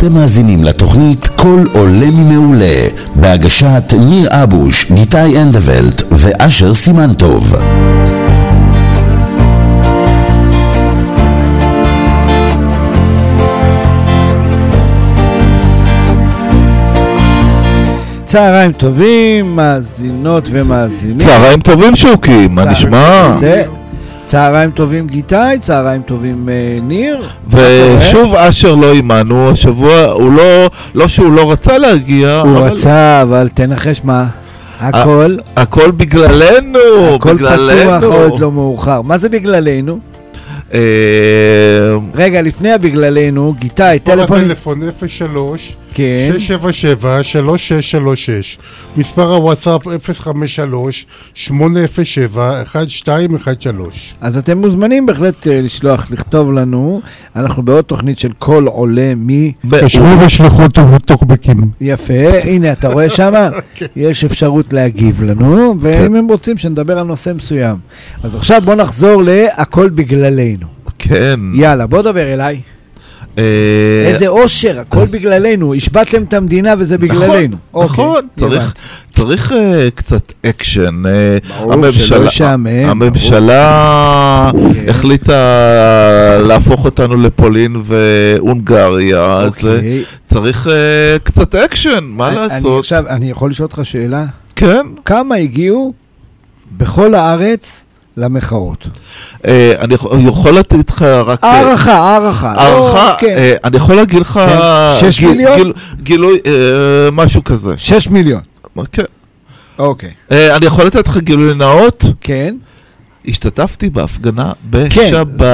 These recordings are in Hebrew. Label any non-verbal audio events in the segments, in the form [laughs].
אתם מאזינים לתוכנית "קול עולה ממעולה" בהגשת ניר אבוש, גיטאי אנדוולט ואשר סימנטוב. צהריים טובים, מאזינות ומאזינים. צהריים טובים שוקי, מה נשמע? זה- צהריים טובים גיטאי, צהריים טובים אה, ניר. ושוב אשר לא עימנו, השבוע הוא לא, לא שהוא לא רצה להגיע, הוא אבל רצה, אבל תנחש מה? הכל, הכל בגללנו, הכל בגללנו. פתוח, עוד לא מאוחר. מה זה בגללנו? אה, רגע, לפני הבגללנו, גיטאי, מספר טלפון... הטלפון 03 כן. 677 3636 מספר הוואטסאפ 053 807 1213 אז אתם מוזמנים בהחלט אה, לשלוח, לכתוב לנו. אנחנו בעוד תוכנית של קול עולה מ... תשבו ושלחו טוקבקים יפה, הנה, אתה רואה שמה? [laughs] יש אפשרות להגיב לנו, ואם הם רוצים שנדבר על נושא מסוים. אז עכשיו בוא נחזור ל"הכל בגללנו". כן. יאללה, בוא דבר אליי. אה, איזה אושר, הכל בגללנו. השבתתם את המדינה וזה בגללנו. נכון, נכון, אוקיי, צריך, הבנתי. צריך אה, קצת אקשן. אה, ברור שלא ישעמם, הממשלה כן. החליטה להפוך אותנו לפולין והונגריה, אז אוקיי. צריך קצת אקשן, מה לעשות? עכשיו, אני יכול לשאול אותך שאלה? כן, כמה הגיעו בכל הארץ למחאות? אה, אני יכול- לתת לך רק... אה, הערכה, הערכה. לא, הערכה, כן. אה, אני יכול להגיד לך... כן. שש מיליון? גיל- גילוי, משהו כזה. שש מיליון. כן. אוקיי. אני יכול לתת לך גילוי נאות? כן. השתתפתי בהפגנה כן. בשבת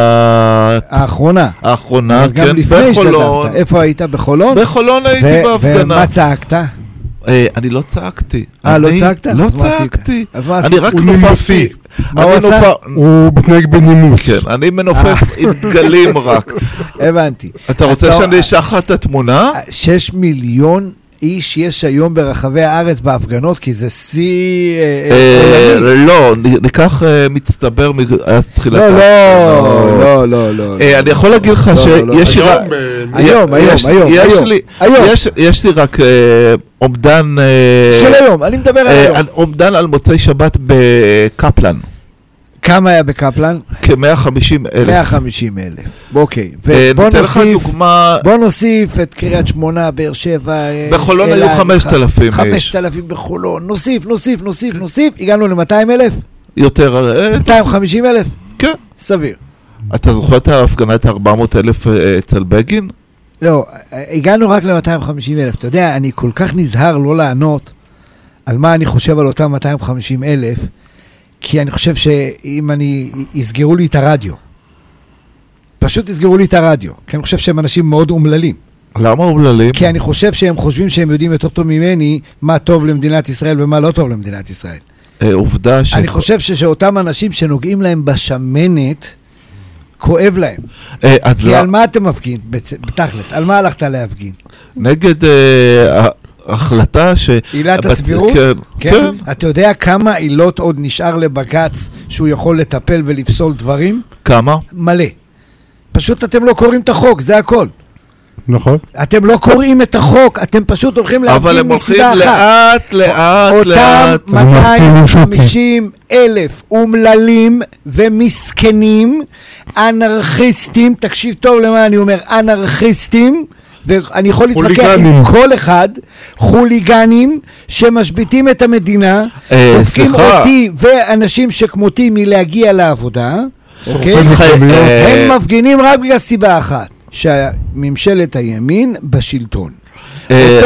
האחרונה. האחרונה, אבל גם כן, לפני. השתתפת. איפה היית? בחולון? בחולון הייתי בהפגנה. ומה צעקת? אה, אני לא צעקתי. אה, לא אני צעקת? לא אז מה עשית? צעקתי. אז מה אני עשית? רק הוא נופפתי. נימוסי. מה הוא אני עשה? הוא מתנהג בנימוס כן, אני מנופף עם דגלים רק. [laughs] הבנתי. אתה רוצה שאני אשלח לך את התמונה? שש מיליון איש יש היום ברחבי הארץ בהפגנות, כי זה שיא אה, אה, אה. לא, ניקח מצטבר מאז תחילת לא, ההפגנות. לא, לא, לא, לא. אה, אני יכול להגיד לך לא, לא, לא. שיש לי רק... היום, היום, היום, יש- לי- רק אומדן... של היום, אני מדבר על היום. אומדן על מוצאי שבת בקפלן, כמה היה בקפלן? כ-150 אלף. 150 אלף. אוקיי. אה, ובוא נוסיף, דוגמה, בוא נוסיף את קריית שמונה, באר שבע, אה, בחולון היו אילת, 5,000 איש. 5,000 בחולון, נוסיף, נוסיף, נוסיף, נוסיף, הגענו ל-200 אלף? יותר... אה, 250 אלף? כן. סביר. אתה זוכר את ההפגנת 400 אלף אה, אצל בגין? לא, הגענו רק ל-250 אלף. אתה יודע, אני כל כך נזהר לא לענות על מה אני חושב על אותם 250 אלף, כי אני חושב שאם אני, יסגרו לי את הרדיו. פשוט יסגרו לי את הרדיו, כי אני חושב שהם אנשים מאוד אומללים. למה אומללים? כי אני חושב שהם חושבים שהם יודעים יותר טוב ממני מה טוב למדינת ישראל ומה לא טוב למדינת ישראל. אה, עובדה ש... אני חושב שאותם אנשים שנוגעים להם בשמנת, כואב להם. אה, אז כי לא- על מה אתה מפגין, בתכלס? על מה הלכת להפגין? נגד ההחלטה ש... עילת בצ- הסבירות? כן. כן? כן. אתה יודע כמה עילות עוד נשאר לבג"ץ שהוא יכול לטפל ולפסול דברים? כמה? מלא. פשוט אתם לא קוראים את החוק, זה הכל. נכון. אתם לא קוראים את החוק, אתם פשוט הולכים אבל להפגין הם הולכים מסיבה אחת. לאט, לאט, אותם לאט. מסכים עם שוקי. 250 אלף אומללים ומסכנים, אנרכיסטים, תקשיב טוב למה אני אומר, אנרכיסטים, ואני יכול להתווכח עם. כל אחד, חוליגנים שמשביתים את המדינה, אה, דופקים סליחה. אותי ואנשים שכמותי מלהגיע לעבודה, אוקיי? שורפים חי- מכוניות. אה, הם מפגינים רק בגלל סיבה אחת, שממשלת הימין בשלטון. אה,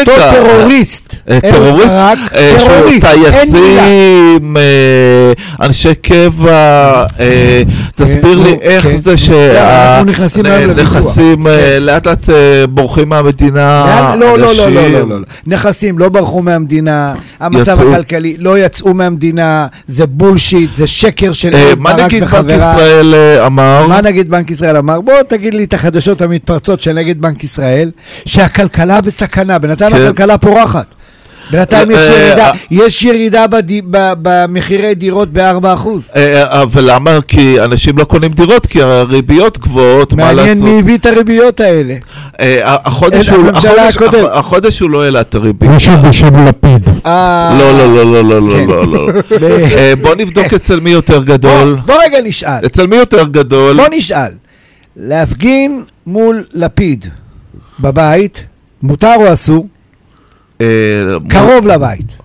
אותו, טרוריסט, אה, טרוריסט, אה. טייסים, אה, אנשי קבע, אה, תסביר נו, לי איך כן. זה אנחנו נכנסים היום לוויכוח. שהנכסים לאט לאט אה, בורחים מהמדינה, לא, לא, לא, לא, לא, לא, לא. נכסים לא ברחו מהמדינה, המצב. הכלכלי, לא יצאו מהמדינה, זה בולשיט, זה שקר של אה, ברק נגיד בנק וחבריו. ישראל אה, אמר? מה נגיד בנק ישראל אמר? בוא תגיד לי את החדשות המתפרצות של נגד בנק ישראל, שהכלכלה בסכנה, בינתיים כן. הכלכלה פורחת. בינתיים יש אה, ירידה, אה, יש ירידה בדי- ב- במחירי דירות ב-4%. אה, אבל למה? כי אנשים לא קונים דירות, כי הריביות גבוהות, מה מעניין לעשות? מי הביא את הריביות האלה. אה, החודש הוא- החודש- הקודם. הח- החודש הוא לא העלה את הריבית. מישהו בשם לפיד. אה, לא, לא, לא, לא, לא, כן. לא, לא, לא. אה, בוא נבדוק אצל מי יותר גדול. בוא, בוא רגע נשאל. אצל מי יותר גדול? בוא נשאל. להפגין מול לפיד בבית, מותר או אסור? אה, קרוב לבית.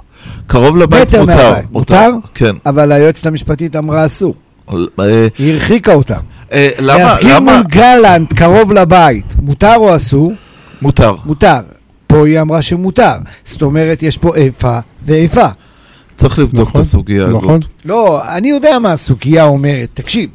קרוב לבית מטר מותר. מהבית. מותר? כן. אבל היועצת המשפטית אמרה אסור. אה, היא הרחיקה אותם. אה, למה? להפגין? מול גלנט קרוב לבית, מותר או אסור? מותר. מותר. פה היא אמרה שמותר. זאת אומרת, יש פה איפה ואיפה. צריך לבדוק את נכון, הסוגיה הזאת. נכון. לא, אני יודע מה הסוגיה אומרת. תקשיב,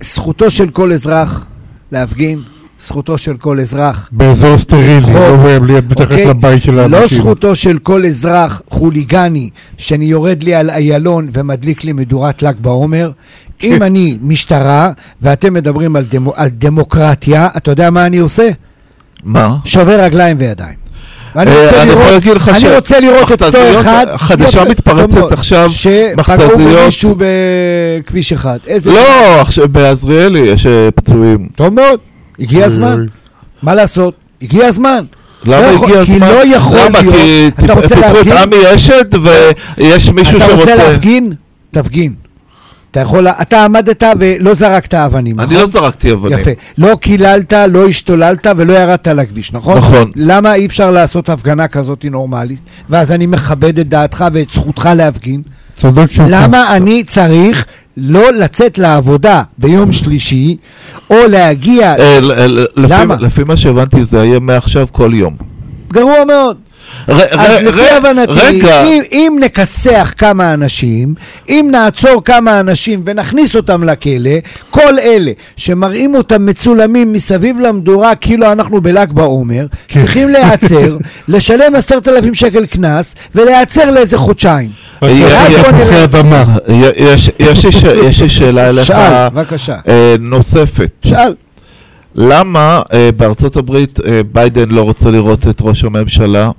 זכותו של כל אזרח להפגין, זכותו של כל אזרח באזור סטרילי, חוק, לא להיות מתחת אוקיי? לבית של לא האנשים. זכותו של כל אזרח חוליגני שאני יורד לי על איילון ומדליק לי מדורת ל"ג בעומר. כן. אם אני משטרה ואתם מדברים על, דמו, על דמוקרטיה, אתה יודע מה אני עושה? מה? שובר רגליים וידיים. אני אה, רוצה אני יכול לראות, להגיד לך אני רוצה לראות את אותו מכת"זיות, אחד, חדשה מתפרצת עכשיו, שפגעו מכת"זיות. במישהו בכביש אחד. איזה... לא, עכשיו בעזריאלי יש אה, פצועים. טוב מאוד, הגיע אוי, הזמן. מה לעשות? הגיע הזמן. למה לא הגיע כי הזמן? לא יכול למה? להיות- כי אתה רוצה פיטרו את להפגין? עמי אשד ויש מישהו אתה רוצה שרוצה... להפגין? תפגין. אתה יכול, אתה עמדת ולא זרקת אבנים, אני נכון? לא זרקתי אבנים. יפה. לא קיללת, לא השתוללת ולא ירדת לכביש, נכון? נכון. למה אי אפשר לעשות הפגנה כזאת נורמלית? ואז אני מכבד את דעתך ואת זכותך להפגין. צודק שוקי. למה אני צריך לא לצאת לעבודה ביום שלישי, או להגיע... אה, למה? לפי מה שהבנתי זה יהיה מעכשיו כל יום. גרוע מאוד. אז לפי הבנתי, רגע, אם, אם נכסח כמה אנשים, אם נעצור כמה אנשים ונכניס אותם לכלא, כל אלה שמראים אותם מצולמים מסביב למדורה כאילו אנחנו בל"ג בעומר, כן. צריכים להיעצר, [laughs] לשלם עשרת אלפים שקל קנס ולהיעצר לאיזה חודשיים. [laughs] יש- לי שאלה אליך שאל, בבקשה. אה, נוספת. שאל. למה אה, בארצות הברית אה, ביידן לא רוצה לראות את ראש הממשלה?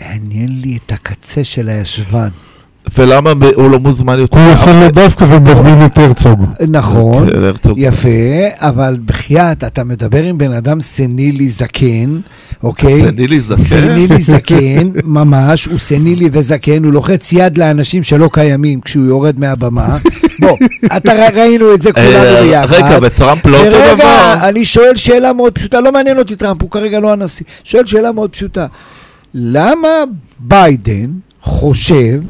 מעניין לי את הקצה של הישבן. ולמה הוא לא מוזמן יותר? הוא עושה לו דווקא ומזמין את הרצוג. נכון, הרצוג. יפה, אבל בחייאת, אתה מדבר עם בן אדם סנילי זקן, אוקיי? סנילי זקן? סנילי זקן, [laughs] ממש, הוא סנילי וזקן, הוא לוחץ יד לאנשים שלא קיימים כשהוא יורד מהבמה. בוא, אתה ראינו את זה כולנו אה, ביחד. רגע, וטראמפ לא אותו דבר? ורגע, אני שואל שאלה מאוד פשוטה, לא מעניין אותי טראמפ, הוא כרגע לא הנשיא. שואל שאלה מאוד פשוטה, למה ביידן חושב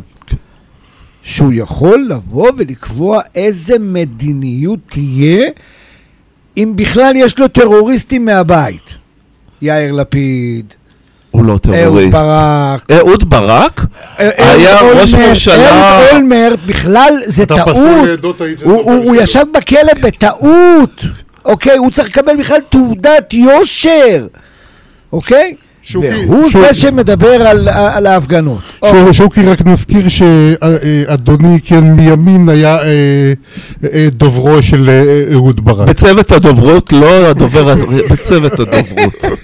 שהוא יכול לבוא ולקבוע איזה מדיניות תהיה אם בכלל יש לו טרוריסטים מהבית? יאיר לפיד, הוא לא אהוד טרוריסט. ברק, אהוד ברק? אה, היה אהוד ראש ממשלה- אהוד אולמרט, בכלל זה טעות. הוא ישב בכלא בטעות, אוקיי? הוא צריך לקבל בכלל תעודת יושר, אוקיי? והוא. זה שמדבר על- על ההפגנות. שו- שוקי, רק נזכיר שאדוני כן מימין היה אה, אה, דוברו של אה, אהוד ברק. בצוות הדוברות, לא הדובר, בצוות הדוברות. [laughs]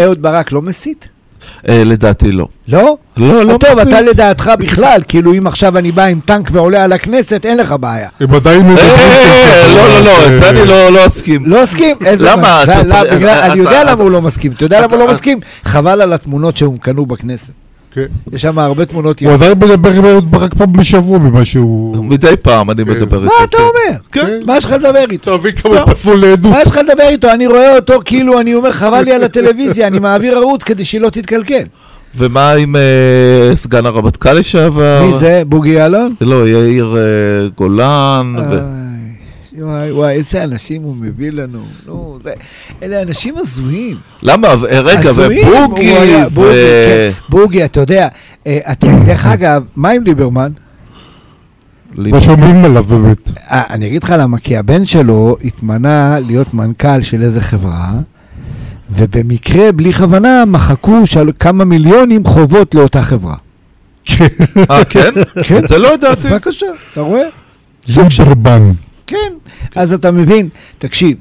אהוד ברק לא מסית? אה, לדעתי לא. לא? לא, לא טוב, מסית. אתה לדעתך בכלל, כאילו אם עכשיו אני בא עם טנק ועולה על הכנסת, אין לך בעיה. הם עדיין מדברים אה, ככה, לא, לא, לא, את זה אני לא לא אסכים. לא מסכים? איזה... למה? אני יודע למה הוא לא מסכים. אתה יודע למה הוא לא מסכים? חבל על התמונות שהם קנו בכנסת. כן. יש שם הרבה תמונות הוא יפות. עדיין מדבר עם אהוד ברק פעם בשבוע ממה שהוא... מדי פעם אני מדבר איתו. מה אתה כן. אומר? כן. מה יש לך לדבר איתו? תביא כמה פסול לעדות. מה יש לך לדבר איתו? אני רואה אותו כאילו, אני אומר, חבל לי על הטלוויזיה, אני מעביר ערוץ כדי שהיא לא תתקלקל. ומה עם אה, סגן הרמטכ"ל לשעבר? מי זה? בוגי יעלון? לא, יאיר אה, גולן. ו- איי, וואי, וואי, איזה אנשים הוא מביא לנו. נו, זה... אלה אנשים הזויים. למה? ו- אה, רגע, הזויים. ובוגי, היה- ו... בוגי, כן. בוגי, אתה יודע, אה, אתה- דרך אגב, מה עם ליברמן? מה שאומרים עליו באמת. אה, אני אגיד לך למה, כי הבן שלו התמנה להיות מנכ"ל של איזה חברה, ובמקרה, בלי כוונה, מחקו של כמה מיליונים חובות לאותה חברה. אה, כן? כן. זה לא ידעתי. בבקשה, אתה רואה? זוברבן. כן. אז אתה מבין, תקשיב,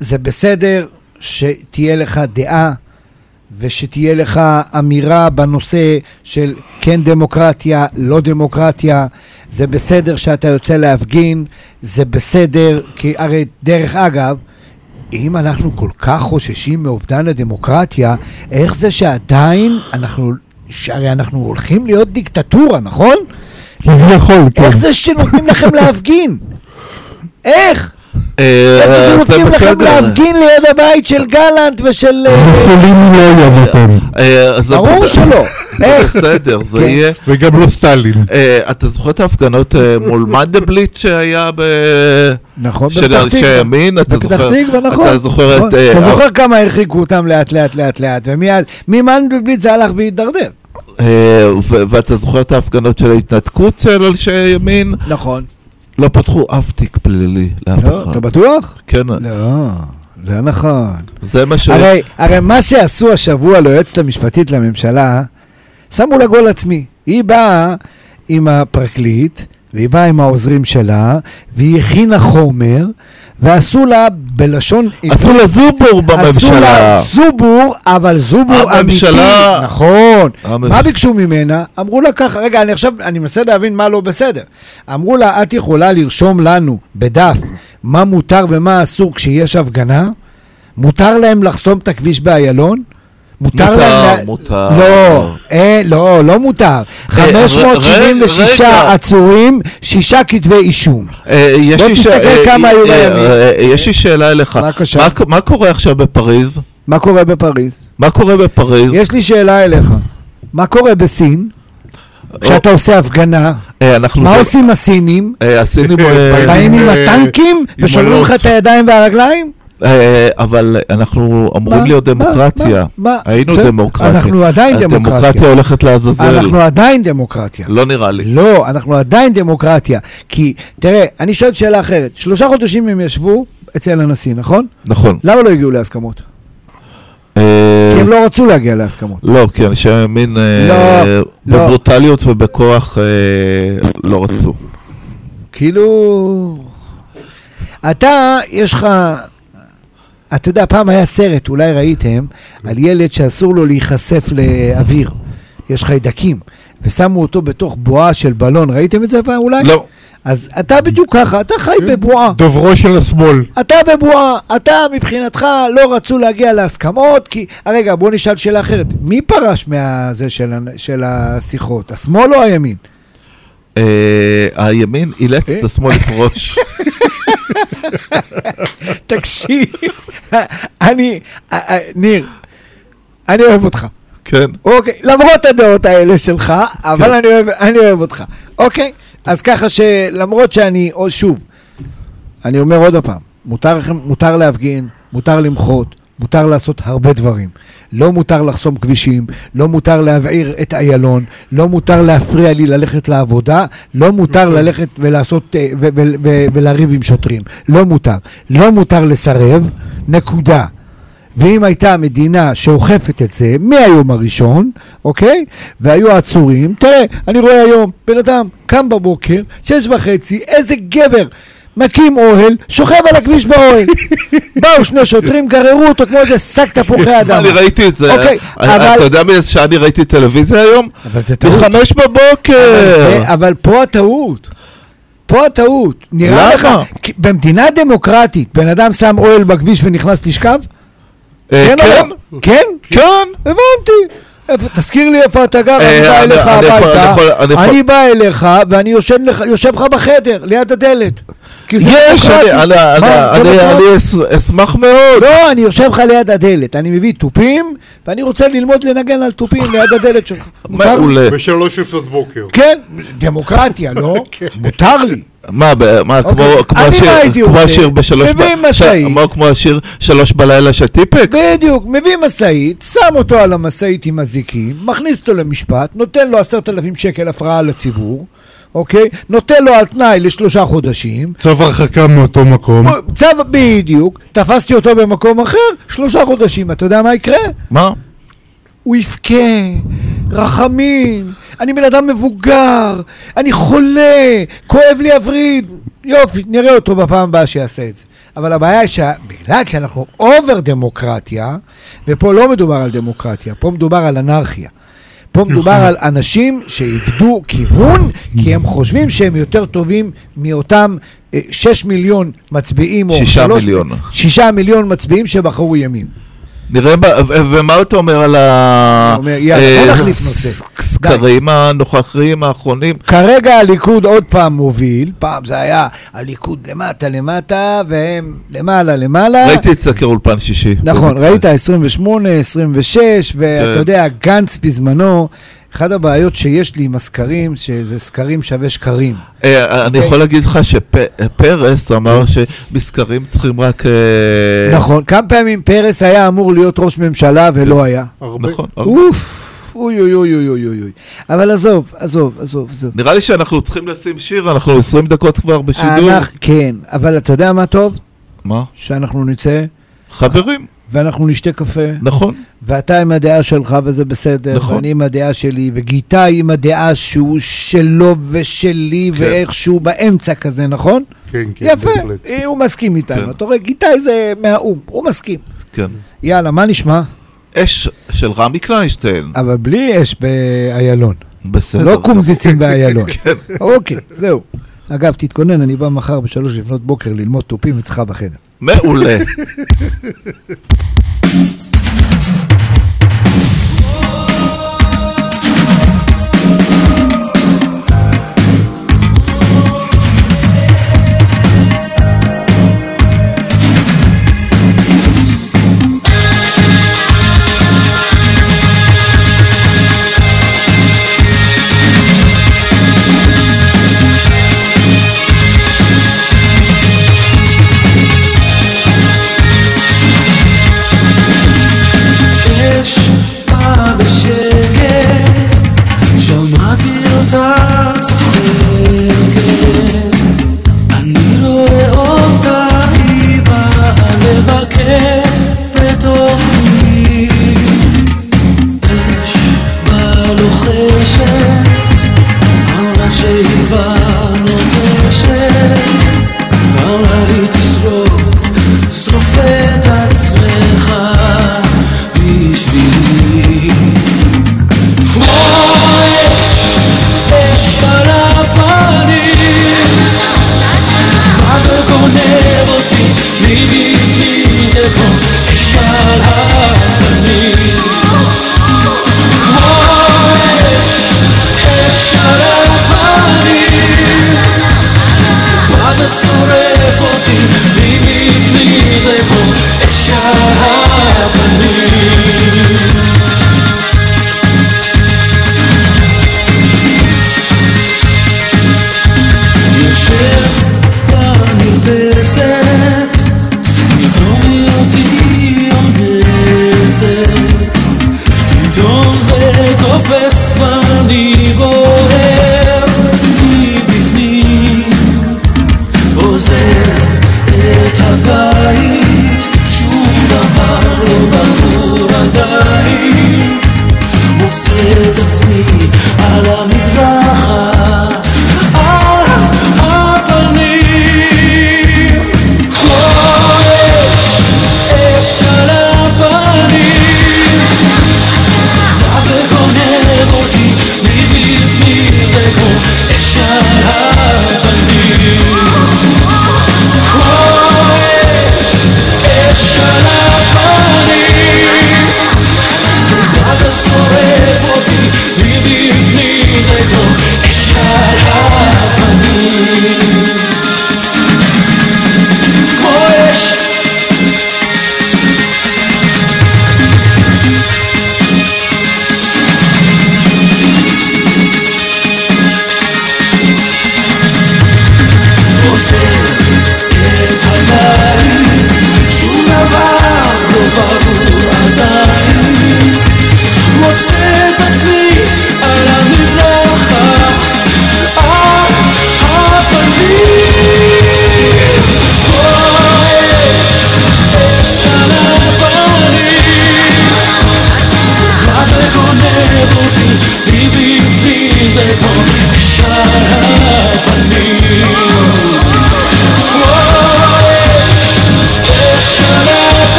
זה בסדר שתהיה לך דעה ושתהיה לך אמירה בנושא של כן דמוקרטיה, לא דמוקרטיה, זה בסדר שאתה יוצא להפגין, זה בסדר, כי הרי דרך אגב, אם אנחנו כל כך חוששים מאובדן הדמוקרטיה, איך זה שעדיין אנחנו, שהרי אנחנו הולכים להיות דיקטטורה, נכון? כביכול, כן. איך זה שנותנים לכם להפגין? איך? אה, זה שנותנים לכם. להפגין ליד הבית של גלנט ושל... אה, מוסוליני לא נותן. אה, ברור. שלא. [laughs] זה איך? בסדר, זה כן. יהיה... וגם לא סטלין. אתה זוכר את ההפגנות מול מנדלבליט שהיה ב... נכון, של בפתח אנשי. ימין? אתה בפתח זוכר? תקווה, נכון. אתה זוכר נכון. את... אתה זוכר כמה הרחיקו אותם לאט לאט לאט לאט, ומיד, ממנדלבליט זה הלך והידרדר. ואתה זוכר את ההפגנות של ההתנתקות של אנשי ימין? נכון. לא פתחו אף תיק פלילי לאף לא, אחד. אתה בטוח? כן, לא, לא נכון. זה מה ש... הרי, הרי מה שעשו השבוע ליועצת המשפטית לממשלה, שמו לה גול עצמי. היא באה עם הפרקליט, והיא באה עם העוזרים שלה, והיא הכינה חומר, ועשו לה בלשון... עשו לה זובור עשו בממשלה. לה זובור, אבל זובור אמיתי. הממשלה- נכון. המ- מה ביקשו ממנה? אמרו לה ככה, רגע, אני עכשיו, אני מנסה להבין מה לא בסדר. אמרו לה, את יכולה לרשום לנו בדף מה מותר ומה אסור כשיש הפגנה? מותר להם לחסום את הכביש באיילון? מותר מותר, להם... לה- מותר. לא, אה, לא, לא מותר. 576 רגע. עצורים, שישה כתבי אישום. אה, יש בוא תסתכל אה, כמה אה, היו אה. אה, יש לי שאלה אליך. בבקשה. מה קורה עכשיו בפריז? מה קורה בפריז? מה קורה בפריז? יש לי שאלה אליך. מה קורה בסין? כשאתה עושה הפגנה, אה. מה ב- עושים הסינים? אה, הסינים... [laughs] באים אה, עם אה, הטנקים עם ושוברים לך. את הידיים והרגליים? אה, אבל אנחנו אמורים? להיות? דמוקרטיה. היינו דמוקרטיה. אנחנו עדיין דמוקרטיה. הדמוקרטיה הולכת לעזאזל. אנחנו עדיין דמוקרטיה. לא נראה לי. לא, אנחנו עדיין דמוקרטיה. כי, תראה, אני שואל שאלה אחרת. שלושה חודשים הם ישבו אצל הנשיא, נכון? נכון. למה לא הגיעו להסכמות? אה, כי הם לא רצו להגיע להסכמות. לא, כי אנשי הימין אה, לא, לא. בברוטליות ובכוח אה, לא רצו. כאילו... אתה, יש לך... אתה יודע, פעם היה סרט, אולי ראיתם, על ילד שאסור לו להיחשף לאוויר. יש חיידקים. ושמו אותו בתוך בועה של בלון. ראיתם את זה פעם אולי? לא. אז אתה בדיוק ככה, אתה חי בבועה. דוברו של השמאל. אתה בבועה, אתה מבחינתך לא רצו להגיע להסכמות, כי... רגע, בוא נשאל שאלה אחרת. מי פרש מהזה של, של השיחות? השמאל או הימין? אה, הימין אילץ אה? את השמאל לפרוש. [laughs] תקשיב, אני... אה, ניר, אני אוהב אותך. כן. אוקיי, למרות הדעות האלה שלך, אבל כן. אני אוהב, אני אוהב אותך. אוקיי, אז ככה שלמרות שאני, או שוב, אני אומר עוד פעם, מותר, מותר להפגין, מותר למחות, מותר לעשות הרבה דברים. לא מותר לחסום כבישים, לא מותר להבעיר את איילון, לא מותר להפריע לי ללכת לעבודה, לא מותר ללכת ולעשות, אה, ו- ו- ו- ולריב עם שוטרים. לא מותר. לא מותר לסרב, נקודה. ואם הייתה מדינה שאוכפת את זה מהיום הראשון, אוקיי? והיו עצורים, תראה, אני רואה היום בן אדם קם בבוקר, שש וחצי, איזה גבר, מקים אוהל, שוכב על הכביש באוהל. [laughs] באו שני שוטרים, גררו אותו כמו איזה שק תפוחי אדמה. אני ראיתי את זה. אוקיי, אה, אבל- אתה יודע מאיזה שעה אני ראיתי טלוויזיה היום? אבל זה טעות. בחמש בבוקר. אבל פה הטעות. פה הטעות. נראה לך, במדינה דמוקרטית, בן אדם שם אוהל בכביש ונכנס לשכב? אה, כן או כן, לא? כן? כן. הבנתי. תזכיר לי איפה אתה גר, אה, אני בא אליך הביתה, אני בא אליך ואני יושב לך בחדר, ליד הדלת. כי זה יש, דמוקרטי. אני- אני- מה, אני- דמוקרטי? אני אס- אשמח מאוד. לא, אני יושב לך ליד הדלת, אני מביא תופים, ואני רוצה ללמוד לנגן על תופים ליד הדלת שלך. [laughs] מעולה. בשלוש לפנות בוקר. כן, דמוקרטיה, לא? [laughs] מותר לי. מה, ב- מה, כמו אוקיי. כמו אני השיר- כמו? השיר בשלוש... מביא משאית. מה, כמו השיר שלוש בלילה של טיפקס? בדיוק, מביא משאית, שם אותו על המשאית עם אזיקים, מכניס אותו למשפט, נותן לו עשרת אלפים שקל הפרעה לציבור, אוקיי? נותן לו על תנאי לשלושה חודשים, צו הרחקה מאותו מקום. צו בדיוק, תפסתי אותו במקום אחר, שלושה חודשים, אתה יודע מה יקרה? מה? הוא יבכה, רחמים, אני בן אדם מבוגר, אני חולה, כואב לי הווריד. יופי, נראה אותו בפעם הבאה שיעשה את זה. אבל הבעיה היא שבגלל שאנחנו אובר דמוקרטיה, ופה לא מדובר על דמוקרטיה, פה מדובר על אנרכיה. פה מדובר על אנשים שאיבדו כיוון, כי הם חושבים שהם יותר טובים מאותם אה, שש מיליון מצביעים, או שישה שלוש- מיליון. שישה מיליון מצביעים שבחרו ימין. נראה, ומה אתה אומר על ה... אומר, יאללה, בוא אה, הנוכחיים האחרונים? כרגע הליכוד עוד פעם מוביל, פעם זה היה הליכוד למטה למטה והם למעלה למעלה. ראיתי את סקר אולפן שישי. נכון. ראית 28, 26, ואתה כן. יודע, גנץ בזמנו, אחת הבעיות שיש לי עם הסקרים, שזה סקרים שווה שקרים. אה, אני אוקיי. יכול להגיד לך שפרס אמר שבסקרים צריכים רק... אה, נכון, כמה פעמים פרס היה אמור להיות ראש ממשלה ולא היה. הרבה. נכון. אוף, אוי אוי אוי אוי אוי אוי אוי. אבל עזוב, עזוב, עזוב, עזוב. נראה לי שאנחנו צריכים לשים שיר, אנחנו 20 דקות כבר בשידור. אנחנו- כן, אבל אתה יודע מה טוב? מה? שאנחנו נצא חברים, ואנחנו נשתה קפה. נכון. ואתה עם הדעה שלך וזה בסדר, נכון. ואני עם הדעה שלי, וגיטאי עם הדעה שהוא שלו ושלי, כן. ואיכשהו באמצע כזה, נכון? כן, כן, יפה, בהחלט. אה, הוא מסכים איתנו. כן. אתה רואה, גיטאי זה מהאו"ם, הוא מסכים. כן. יאללה, מה נשמע? אש של רמי קליינשטיין. אבל בלי אש באיילון. בסדר. לא קומזיצים באיילון. [laughs] כן. אוקיי, זהו. אגב, תתכונן, אני בא מחר בשלוש לפנות בוקר ללמוד תופים אצלך בחדר. מעולה.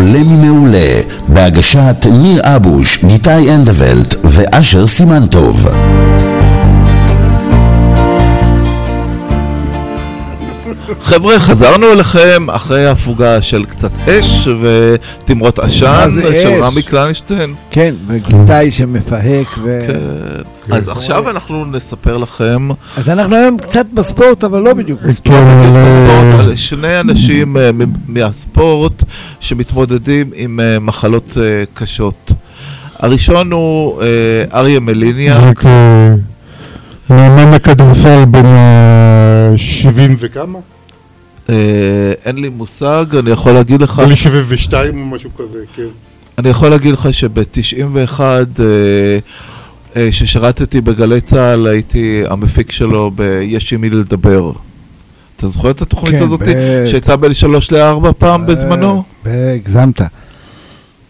עולה ממעולה", בהגשת ניר אבוש, גיתי אנדוולט ואשר סימנטוב. חבר'ה, חזרנו אליכם אחרי הפוגה של קצת אש ותמרות עשן של? רמי קליינשטיין. כן, וגיטאי שמפהק ו... כן. אז עכשיו אנחנו נספר לכם אז אנחנו היום קצת בספורט, אבל לא בדיוק בספורט. כן, אבל, אה, ספורט על שני אנשים אה, מהספורט שמתמודדים עם אה, מחלות קשות. הראשון הוא אריה מליניאק, רק מאמן הכדורסל בן ה-70 וכמה? אה, אין לי מושג, אני יכול להגיד לך, לי 72 או משהו כזה, כן. אני יכול להגיד לך שב-91, ששירתתי בגלי צה"ל, הייתי המפיק שלו ב-יש עם מי לדבר. אתה זוכר את התוכנית כן, הזאת בטח. שהייתה בין שלוש לארבע פעם בזמנו? אה, הגזמת.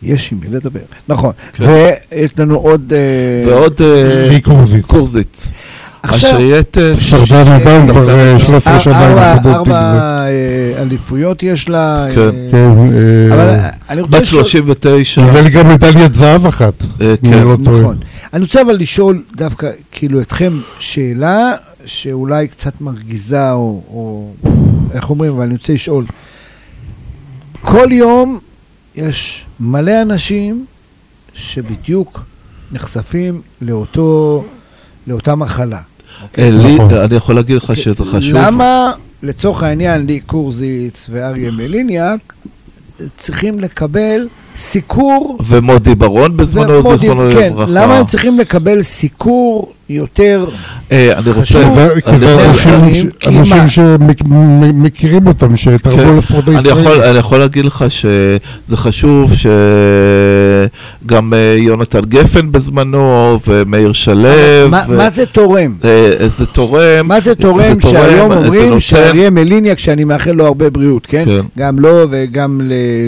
יש עם מי לדבר. נכון. כן. ויש לנו עוד... אה, ועוד אה, קורזיץ. השייטת, שרדן עדיין כבר אה, 13 שנה עם ארבע-. אה, אליפויות יש לה. כן. אה, כן, אבל אה, בת לשאול... 39. נדמה לי גם מדליית זהב אחת. אה, כן. לא. נכון. אני רוצה אבל לשאול דווקא, כאילו, אתכם שאלה שאולי קצת מרגיזה, או, או איך אומרים, אבל אני רוצה לשאול. כל יום יש מלא אנשים שבדיוק נחשפים לאותו, לאותה מחלה. אה, לי- נכון. אני יכול להגיד לך שזה חשוב. למה, לצורך העניין, לי קורזיץ ואריה מליניאק צריכים לקבל סיקור ומודי ברון בזמנו, זיכרונו כן, לברכה. למה הם צריכים לקבל סיקור יותר... אה, אני רוצה... חשוב. אנשים- שמכירים אותם, שתרמו כן. לספורט הישראלי. אני יכול להגיד לך שזה חשוב שגם אה, יונתן גפן בזמנו ומאיר שלו. מה, ו- מה זה תורם? אה, זה תורם. מה זה תורם שהיום אומרים שאריה מליניאק, שאני מאחל לו הרבה בריאות, כן? כן. גם לו וגם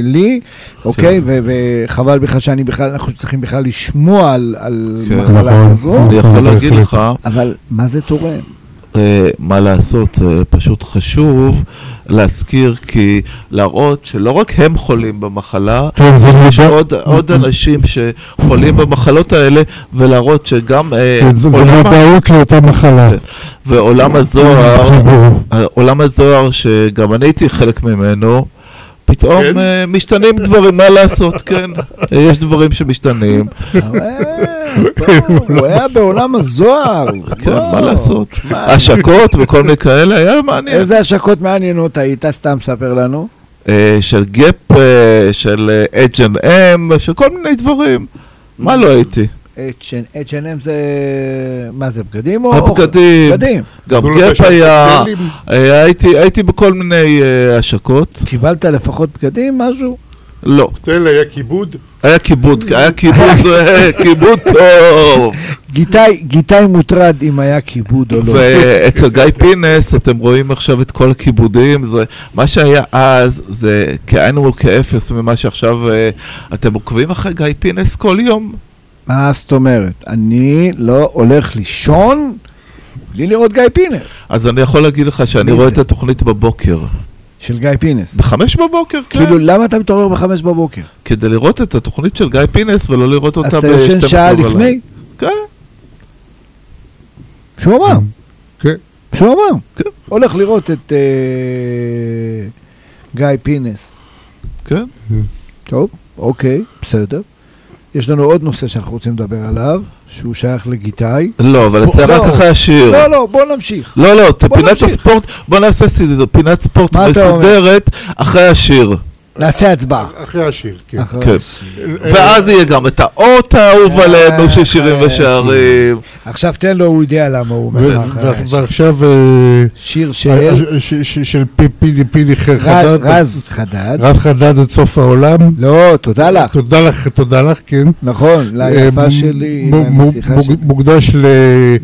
לי, אוקיי? ו- וחבל בכלל שאני בכלל, אנחנו צריכים בכלל לשמוע על, כן. מחלה נכון. כזו, אני יכול להגיד בהחלט. לך אבל מה זה תורם? אה, מה לעשות, זה פשוט חשוב להזכיר, כי להראות שלא רק הם חולים במחלה, כן, זה יש עוד, עוד אנשים שחולים במחלות האלה, ולהראות שגם כן, זה זה עולם, ה- מודעות לאותה מחלה. כן. ועולם הזוהר. עולם הזוהר שגם אני הייתי חלק ממנו, פתאום כן? אה, משתנים דברים, מה לעשות, כן, [laughs] יש דברים שמשתנים, הוא היה בעולם הזוהר. [laughs] כן, מה לעשות, השקות וכל מיני כאלה, היה מעניין. איזה השקות מעניינות היית? סתם ספר לנו. אה, של גאפ, אה, של H&M, של כל מיני דברים. מה לא הייתי? H&M זה... מה זה, בגדים או... הבגדים, בגדים. גם גאפ שם היה. אה, הייתי הייתי בכל מיני אה, השקות. קיבלת לפחות בגדים, משהו? לא, תן לי, היה כיבוד. היה כיבוד, היה כיבוד, [laughs] אה, כיבוד טוב. גיטאי, גיטאי מוטרד אם היה כיבוד או לא. ואצל גיא פינס אתם רואים עכשיו את כל הכיבודים, זה, מה שהיה אז זה כאין וכאפס ממה שעכשיו אה, אתם עוקבים אחרי גיא פינס כל יום? מה זאת אומרת? אני לא הולך לישון בלי לראות גיא פינס. אז אני יכול להגיד לך שאני רואה זה? את התוכנית בבוקר. של גיא פינס. בחמש בבוקר, כן. כאילו, למה אתה מתעורר בחמש בבוקר? כדי לראות את התוכנית של גיא פינס ולא לראות אותה אז אתה ב-12 ישן שעה בלילה. לפני? כן, שהוא אמר, כן. שהוא אמר. כן. הולך לראות את אה, גיא פינס. כן. טוב, אוקיי, בסדר. יש לנו עוד נושא שאנחנו רוצים לדבר עליו, שהוא שייך לגיטאי. לא, אבל זה רק לא. אחרי השיר. לא, לא, בוא נמשיך. לא, לא, פינת. הספורט, בוא נעשה פינת ספורט אתה? מסודרת אחרי השיר. נעשה הצבעה. אחרי השיר, כן. כן. ואז יהיה גם את האות האהוב אה, עלינו של שירים ושערים. עכשיו תן לו, הוא יודע למה הוא אומר אחרי השיר. ועכשיו, אה, שיר של אה, של פי- פידי פידי חדד. רז חדד. רז חדד עד סוף העולם. לא, תודה לך. תודה לך, תודה לך, כן. נכון, ליפה שלי. מוקדש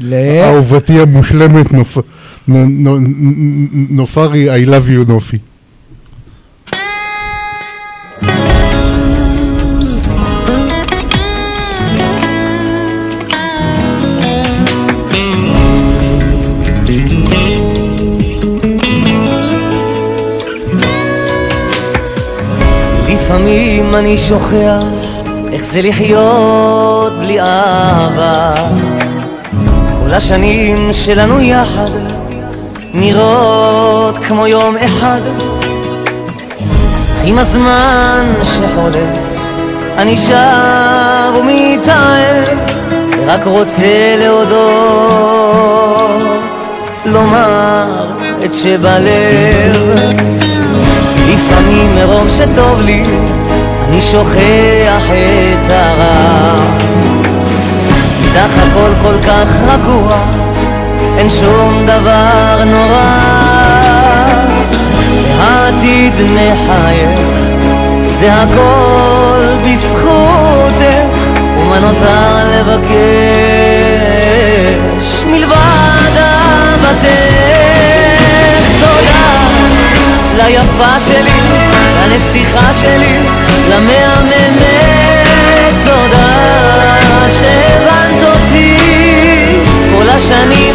לאהובתי המושלמת נופרי, I love you נופי. לפעמים אני שוכח איך זה לחיות בלי אהבה. כל השנים שלנו יחד נראות כמו יום אחד. עם הזמן שחולף אני שב ומתאהב ורק רוצה להודות, לומר את שבלב. לפעמים מרוב שטוב לי אני שוכח את הרע. איתך הכל כל כך רגוע, אין שום דבר נורא. העתיד מחייך, זה הכל בזכותך, ומה נותר לבקש מלבד אהבתך? תודה ליפה שלי, לנסיכה שלי, למהממת, תודה שהבנת אותי. כל השנים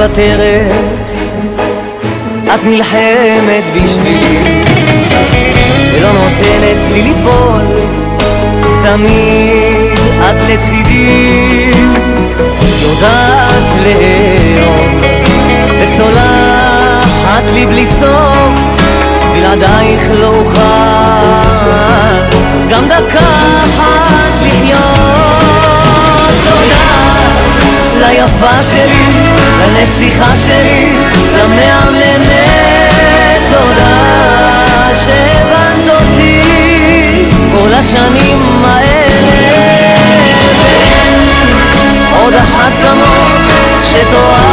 אחת שמוותרת את נלחמת בשבילי. ולא נותנת לי ליפול תמיד את לצידי. יודעת לאהוב וסולחת לי בלי סוף בלעדייך לא אוכל. גם דקה אחת לחיות. תודה ליפה שלי, לנסיכה שלי, למהממת תודה שהבנת אותי כל השנים האלה. עוד אחת כמוך שתאהב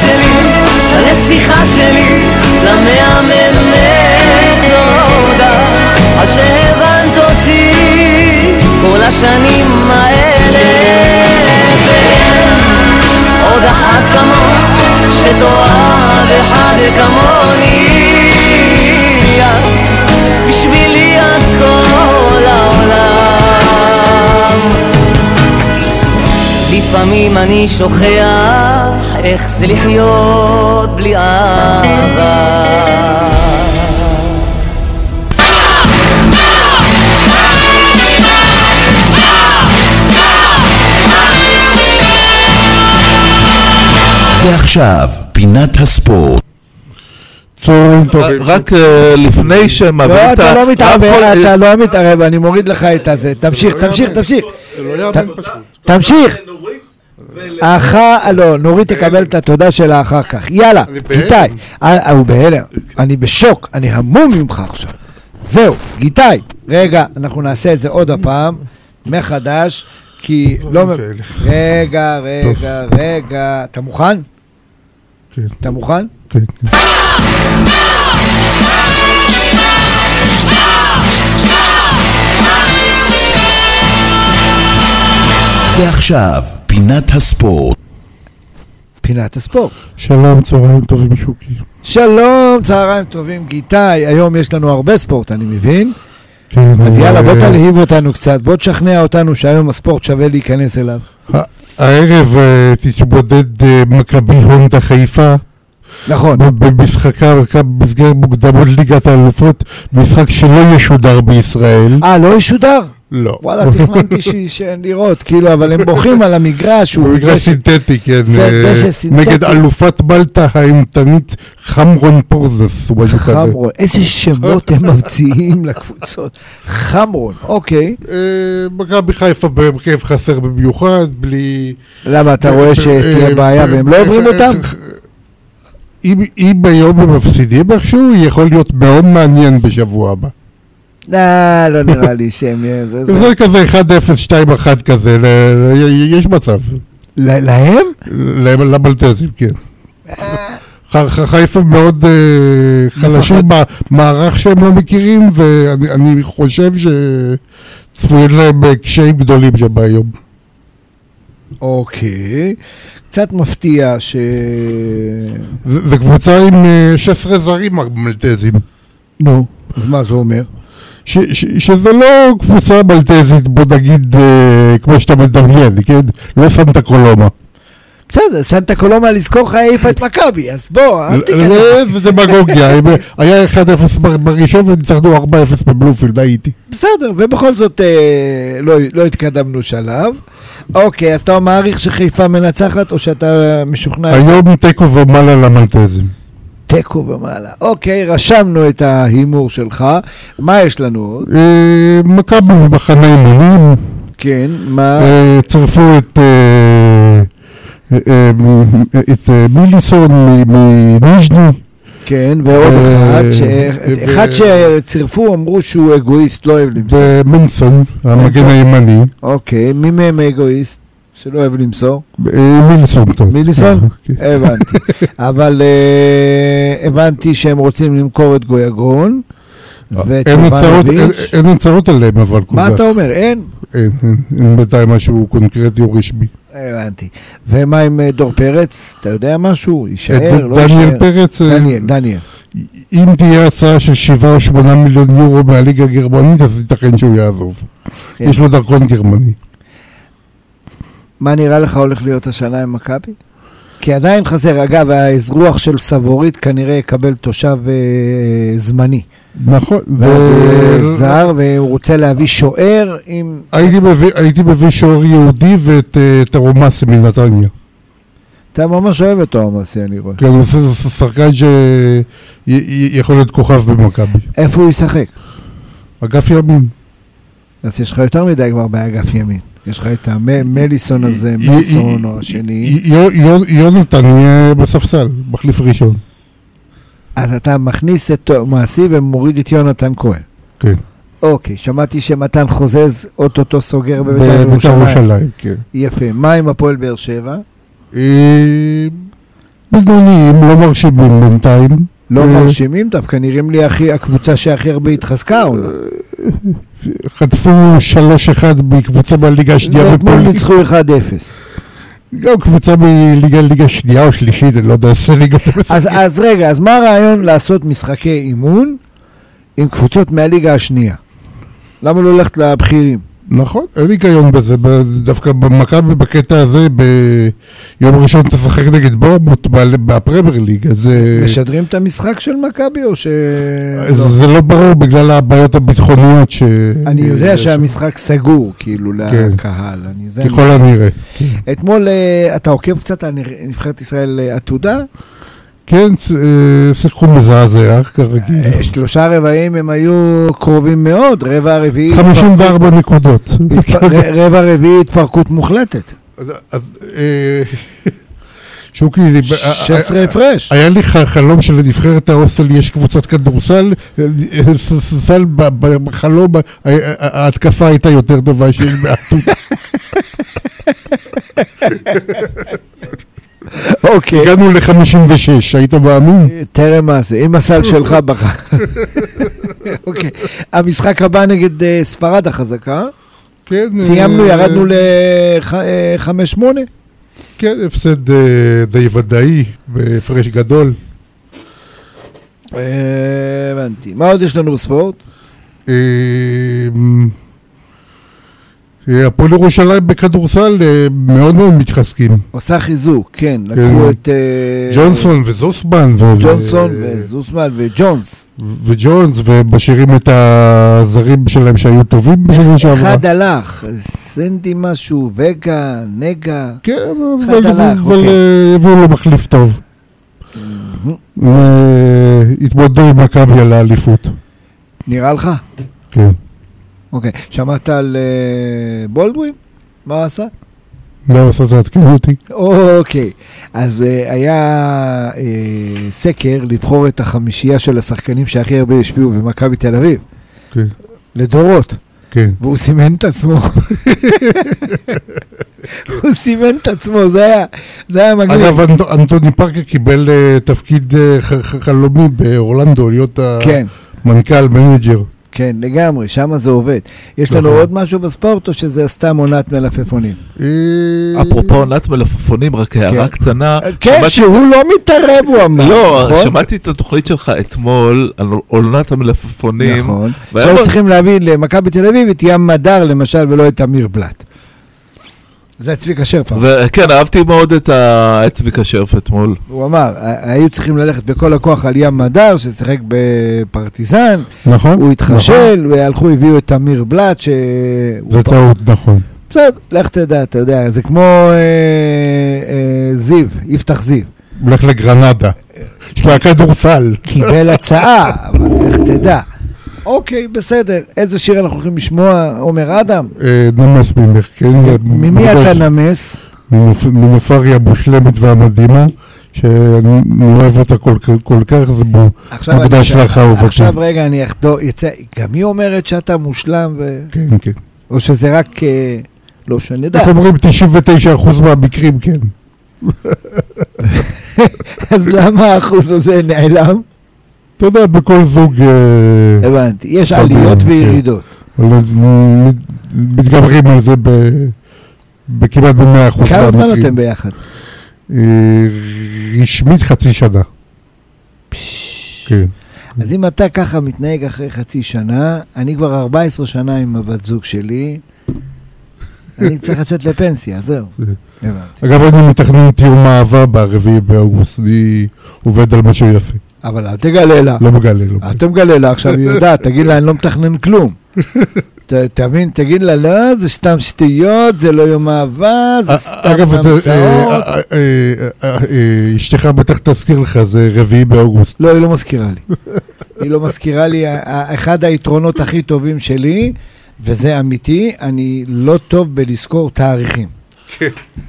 שלי, לנסיכה שלי, למהממת תודה. על שהבנת אותי כל השנים האלה. עוד אחת כמוך שתאהב אחד כמוני לפעמים אני שוכח איך זה לחיות בלי אהבה. ועכשיו, פינת הספורט. צהריים טובים. רק אה, לפני שמעביר לא, את ה... אתה לא מתערב, אתה לא מתערב, אני מוריד לך את הזה. תמשיך, תמשיך, תמשיך. זה לא. תמשיך. האחה, לא, נורית תקבל את התודה שלה אחר כך. יאללה. גיטאי. אה, הוא בהלם. אני בשוק, אני המום ממך עכשיו. זהו, גיטאי. רגע, אנחנו נעשה את זה עוד הפעם, מחדש, כי לא... רגע, רגע, רגע. אתה מוכן? כן, אתה מוכן? כן, כן. ועכשיו, פינת הספורט. פינת הספורט. שלום, צהריים טובים שוקי. שלום, צהריים טובים, גיטאי. היום יש לנו הרבה ספורט, אני מבין. כן, אז יאללה, בוא אה, תלהיב אותנו קצת, בוא תשכנע אותנו שהיום הספורט שווה להיכנס אליו. הערב אה, תתמודד אה, מכבי הונדה חיפה נכון. במשחקה במסגרת מוקדמות ליגת האלופות, משחק שלא ישודר בישראל. אה, לא ישודר? לא. וואלה, תכננתי שלראות, כאילו, אבל הם בוכים על המגרש, הוא במגרש דשא- סינתטי, כן. זה אה, דשא סינתטי. נגד אלופת מלטה האימתנית חמרון פורזס. חמרון, איזה שמות הם ממציאים לקבוצות. חמרון, אוקיי. אה, מכבי חיפה בהרכב חסר במיוחד, בלי... למה, אתה רואה שתהיה אה, בעיה אה, והם לא עוברים אותם? אם היום הם מפסידים איכשהו, יכול להיות מאוד מעניין בשבוע הבא. לא, לא נראה לי שהם... זה- זה- זה כזה 1-0, 2-1 כזה, יש מצב. להם? למלטזים, כן. ח- חיפה מאוד אה, חלשים במערך שהם לא מכירים, ואני אני חושב שצפויים להם אה, קשיים גדולים שם היום. אוקיי. קצת מפתיע ש... זה קבוצה עם אה, 16 זרים המלטזים. נו, אז מה זה אומר? ש- ש- שזה לא קבוצה מלטזית, בוא נגיד, אה, כמו שאתה מדמיין, כן? לא סנטה קולומה. בסדר, סנטה קולומה לזכור לך העיפה את מכבי, אז בוא, אל תיכנס. זה- זה דמגוגיה, היה 1-0 בר- בראשון וניצחנו 4-0 בבלומפילד, הייתי. בסדר, ובכל זאת אה, לא, לא התקדמנו שלב. אוקיי, אז אתה מעריך שחיפה מנצחת, או שאתה משוכנע? היום תיקו ומעלה למלטזים. תיקו ומעלה. אוקיי, רשמנו את ההימור שלך. מה יש לנו עוד? אה, מכבי במחנה אימונים, כן, מה? אה, צרפו את אה, את מיליסון מניז'ני, כן, ועוד אחד, אחד שצירפו אמרו שהוא אגואיסט, לא אוהב למסור. ומנסון, המגן מנסון. הימני, אוקיי, מי מהם אגואיסט? שלא אוהב למסור? מיליסון. מיליסון? כן. הבנתי. [laughs] אבל הבנתי שהם רוצים למכור את גויגון. ואת אין הצעות עליהם אבל כל מה. אתה אומר? אין? אין, אין, בינתיים משהו קונקרטי או רשמי. הבנתי. ומה עם אה, דור פרץ? אתה יודע משהו? יישאר? לא דניאל יישאר? פרץ, אה, דניאל, דניאל. אם תהיה הצעה של 7 או 8 מיליון יורו מהליגה הגרמנית, אז ייתכן שהוא יעזוב. כן. יש לו דרכון גרמני. מה נראה לך הולך להיות השנה עם מכבי? כי עדיין חסר, אגב, האזרוח של סבורית כנראה יקבל תושב אה, זמני. נכון. ואז הוא יהיה ו- זר, והוא רוצה להביא שוער עם... הייתי מביא- הייתי מביא שוער יהודי ואת אה, את הרומאסי מנתניה. אתה ממש אוהב את תומאסי, אני רואה. כן, זה שחקן שיכול להיות כוכב במכבי. איפה הוא ישחק? אגף ימין. אז יש לך יותר מדי כבר באגף ימין. יש לך את המליסון הזה, מליסון או השני. יונתן יהיה בספסל, מחליף ראשון. אז אתה מכניס את תומאסי ומוריד את יונתן כהן. כן. אוקיי, שמעתי שמתן חוזז אוטוטו סוגר בבית"ר בבית"ר ירושלים. ירושלים, כן. יפה. מה עם הפועל באר שבע? אה, בינוניים, לא מרשימים בינתיים. לא אה, מרשימים דווקא, נראים לי הקבוצה שהכי הרבה התחזקה. חטפו 3-1 מקבוצה מהליגה השנייה ואתמול בפולין. ניצחו 1-0. גם קבוצה מליגה ליגה שנייה או שלישית, אני לא יודע ליגה אתה אז. אז רגע, אז מה הרעיון לעשות משחקי אימון עם קבוצות מהליגה השנייה? למה לא ללכת לבכירים? נכון, אין היגיון בזה, דווקא במכבי בקטע הזה, ביום ראשון תשחק נגד בורמוט בפרמייר ליג, אז אה, משדרים את המשחק של מכבי או ש... לא? זה לא ברור בגלל הבעיות הביטחוניות ש... אני יודע שהמשחק סגור, כאילו, כן. לקהל. ככל הנראה. אתמול אה, אתה עוקב קצת על נבחרת ישראל אה, עתודה? כן, אה, שיחקו מזעזע, כרגיל. אה, שלושה רבעים הם היו קרובים מאוד, רבע הרביעי... 54 נקודות. [laughs] רבע רביעי התפרקות מוחלטת. אז- אה, [laughs] שוקי, אה, 16 הפרש. היה לי חלום שלנבחרת ההוסטל יש קבוצת כדורסל, סל בחלום, ההתקפה הייתה יותר טובה של מהעתודה. [laughs] אוקיי. הגענו ל-56, היית מאמין? טרם מעשה, עם הסל שלך [laughs] בחר. אוקיי. המשחק הבא נגד אה, ספרד החזקה. כן. אה, סיימנו, ירדנו ל-5-8. כן, הפסד אה, די ודאי, בהפרש גדול. אה, הבנתי. מה עוד יש לנו בספורט? הפועל ירושלים בכדורסל אה, מאוד מאוד מתחזקים. עושה חיזוק, כן. כן. לקחו את אה, ג'ונסון וזוסמן. ג'ונסון וזוסמן וג'ונס. וג'ונס, ומשאירים את הזרים שלהם שהיו טובים בשנה שעברה. אחד הלך, סנדי משהו, וגה, נגה. כן, אבל הביאו לו מחליף טוב. אה, התמודדו עם מכבי על האליפות. נראה לך? כן. אוקיי. שמעת על אה, בולדווין? מה עשה? לא עשה תעדכן אותי. אוקיי. אז אה, היה אה, סקר לבחור את החמישייה של השחקנים שהכי הרבה השפיעו במכבי תל אביב, כן, לדורות, כן. והוא סימן את עצמו. [laughs] הוא סימן את עצמו, זה היה, זה היה מגניב. אגב, אנט- אנטוני פארקר קיבל אה, תפקיד ח- חלומי באורלנדו, להיות כן, המנכ"ל, manager. כן, לגמרי, שם זה עובד. יש לנו נכון. עוד משהו בספורט, או שזה סתם עונת מלפפונים? אה, אפרופו עונת מלפפונים, רק הערה כן. קטנה. כן, שמעתי- שהוא לא מתערב, הוא אמר. לא, נכון? שמעתי את התוכנית שלך אתמול על עונת המלפפונים. נכון. שהיו צריכים להביא למכבי תל אביב את ים מדר, למשל, ולא את אמיר בלאט. זה צביקה שרף. וכן, אהבתי מאוד את צביקה שרף אתמול. הוא אמר, היו צריכים ללכת בכל הכוח על ים מדר, ששיחק בפרטיזן, נכון. הוא התחשל, והלכו, הביאו את אמיר בלאט, ש... זה טעות, נכון. בסדר, לך תדע, אתה יודע, זה כמו אה, אה, זיו, יפתח זיו. הולך לגרנדה. של הכדורסל. קיבל הצעה, אבל לך תדע. אוקיי, בסדר. איזה שיר אנחנו הולכים לשמוע, עומר אדם? אה, נמס ממך, כן? ממי מוקדש אתה נמס? מנופ- מנופריה המושלמת והמדהימה, שאני אוהב אותה כל כל כך, זה מוקדש אני- לך, אהובתי. עכשיו רגע, אני אחדור, יצא, גם היא אומרת שאתה מושלם, ו... כן, כן. או שזה רק, אה, לא שנדע. איך אומרים 99% מהמקרים, כן. [laughs] אז למה האחוז הזה נעלם? אתה יודע, בכל זוג... אה, הבנתי, יש עליות כן. וירידות. אבל מתגברים על זה ב- בכמעט ב-100% כמה זמן אתם ביחד? אה, רשמית חצי שנה. כן. אז אם אתה ככה מתנהג אחרי חצי שנה, אני כבר 14 שנה עם הבת זוג שלי, אני צריך לצאת לפנסיה, זהו. הבנתי. אגב, אני מתכנן את יום האהבה ברביעי באוגוסט, אני עובד על משהו יפה. אבל אל תגלה לה. לא מגלה, לא אל מגלה. תגלה לה עכשיו, היא יודעת, תגיד לה, אני לא מתכנן כלום. [laughs] תבין, תגיד לה, לא, זה סתם שטויות, זה לא יום אהבה, זה סתם אגב, אתה- המצאות. אה, אה, אה, אה, אה, אשתך בטח תזכיר לך, זה רביעי באוגוסט. לא, היא לא מזכירה לי. היא לא מזכירה לי, אחד היתרונות הכי טובים שלי, וזה אמיתי, אני לא טוב בלזכור תאריכים.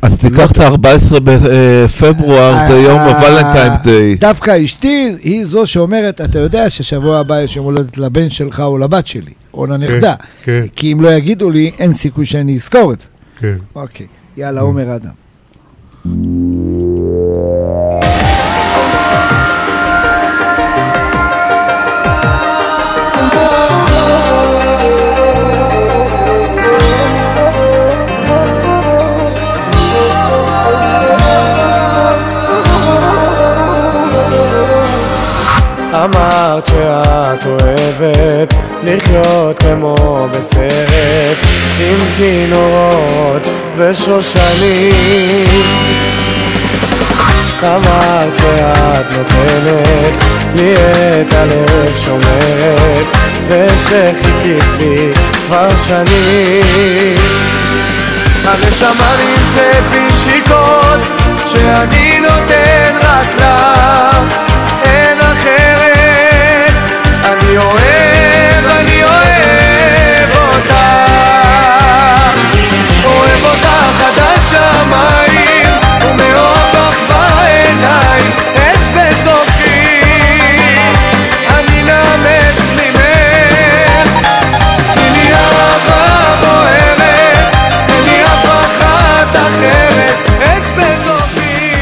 אז תיקח את ה-14 בפברואר, זה יום אה, הוולנטיים דיי. דווקא אשתי היא זו שאומרת, אתה יודע ששבוע הבא יש יום הולדת לבן שלך או לבת שלי, או לנכדה. כן, כי אם לא יגידו לי, אין סיכוי שאני אזכור את זה. כן. אוקיי, יאללה, עומר אדם. אמרת שאת אוהבת לחיות כמו בסרט עם כינורות ושושנים. אמרת שאת נותנת לי את הלב שומרת ושחיכית לי כבר שנים. הנשמה נמצאת בי שיכון שאני נותן רק לך אני אוהב, אני אוהב אותך אוהב אותך עד השמיים ומאוד לך בעיניים אש בתוכי. אני נמס ממך תני לי אהבה בוערת אין לי אף אחת אחרת אש בתוכי.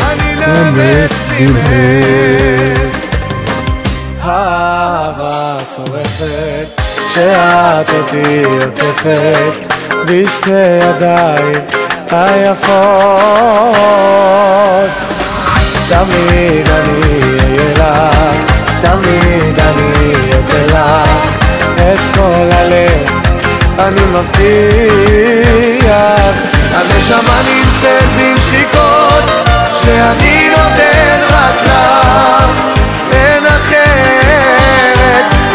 אני נמס ממך שורפת כשאת אותי עוטפת בשתי ידייך היפות. תמיד אני אהיה לך, תמיד אני אתן לך את כל הלב, אני מבטיח הנשמה נמצאת בנשיקות שאני נותן רק לך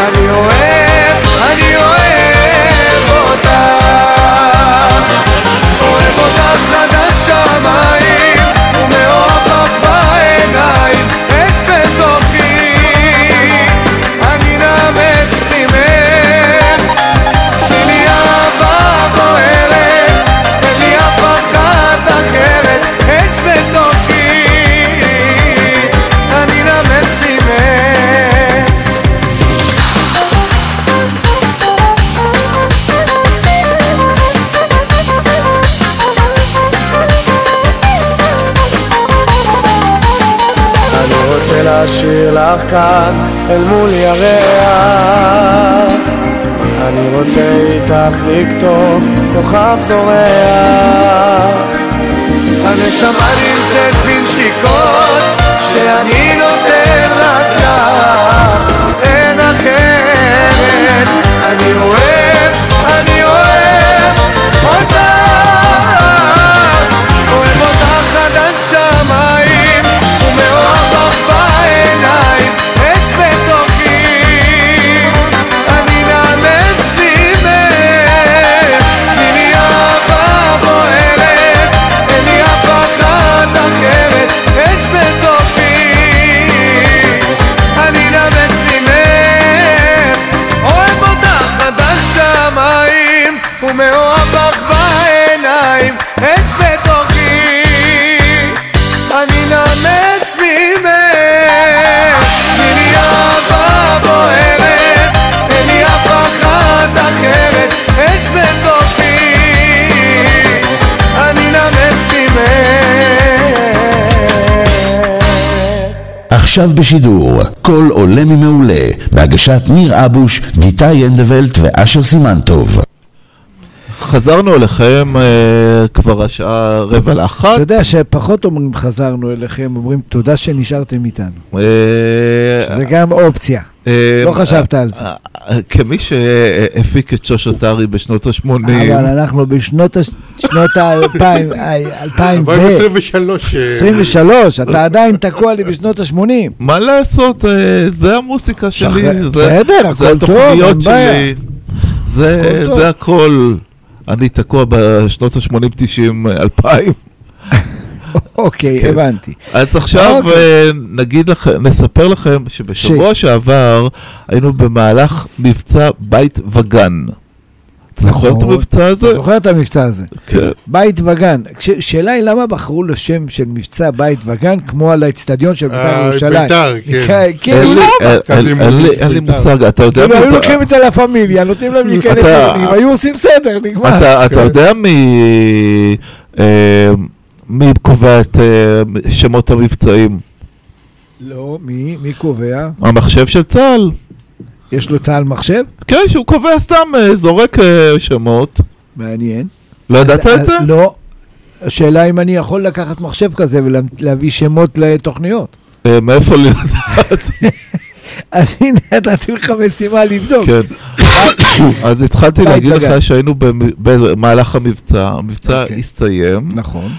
אני אוהב, אני אוהב אותך אוהב אותך עד השמיים לשיר לך כאן אל מול ירח. אני רוצה איתך לכתוב כוכב זורח. הנשמה נמצאת בנשיקות שאני נותן רק לך. אין אחרת. אני אוהב, לך בעיניים אש בתוכי. אני נאמץ ממך. תני לי אהבה בוערת אין לי אף אחת אחרת אש בתוכי. אני נאמץ ממך. עכשיו בשידור, קול עולה ממעולה, בהגשת ניר אבוש, גיטאי הנדוולט ואשר סימנטוב. חזרנו אליכם אה, כבר השעה רבע לאחת. אתה יודע שפחות אומרים חזרנו אליכם, אומרים תודה שנשארתם איתנו. אה, זה גם אופציה. אה, לא חשבת על זה. אה, אה, כמי שהפיק את שוש אתרי בשנות ה-80, אבל אנחנו בשנות הש- שנות האלפיים, אלפיים ו... 2023. אה, 23, אתה עדיין תקוע לי בשנות ה-80. מה לעשות, אה, זה המוסיקה שלי, בסדר, הכל טוב, אין בעיה. זה הכל. אני תקוע בשנות ה-80, 90, 2000. אוקיי, כן. הבנתי. אז עכשיו אוקיי. אה, נגיד לכם, נספר לכם שבשבוע שעבר היינו במהלך מבצע בית וגן. זוכר את נכון. המבצע הזה? זוכר את המבצע הזה? כן. בית וגן. שאלה היא למה בחרו לשם של מבצע בית וגן כמו על האצטדיון של בית"ר אה, ירושלים. בית"ר, כן. כן, כאילו אין לי- למה? אין- לי- אין לי בית"ר. מושג, אתה יודע מי היו זה- לוקחים את הלה פמיליה, נותנים להם להיכנס לפנים, היו עושים סדר, נגמר. אתה אתה כן. יודע מי אה, מי קובע את אה, שמות המבצעים? לא, מי? מי קובע? המחשב של צה"ל. יש לו צה"ל מחשב? כן, שהוא קובע סתם, אה, זורק אה, שמות. מעניין. לא ידעת את זה? לא. השאלה אם אני יכול לקחת מחשב כזה ולהביא שמות לתוכניות. אה, מאיפה לי לדעת? [laughs] אז הנה, נתתי לך משימה לבדוק. כן. [coughs] אז התחלתי להגיד. לך שהיינו במ- במהלך המבצע, המבצע אוקיי. הסתיים, נכון.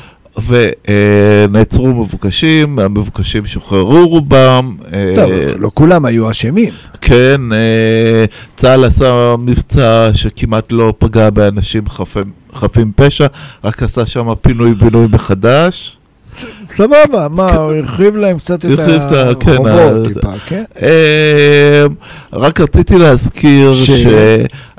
ונעצרו מבוקשים, המבוקשים שוחררו רובם. אה, טוב, לא כולם היו אשמים. כן, אה, צה"ל עשה מבצע שכמעט לא פגע באנשים חפים, חפים פשע, רק עשה שם פינוי-בינוי מחדש. סבבה, מה, הוא הרחיב להם קצת את הרחיב את ה- כן, הרחובות טיפה, כן? אה, רק רציתי להזכיר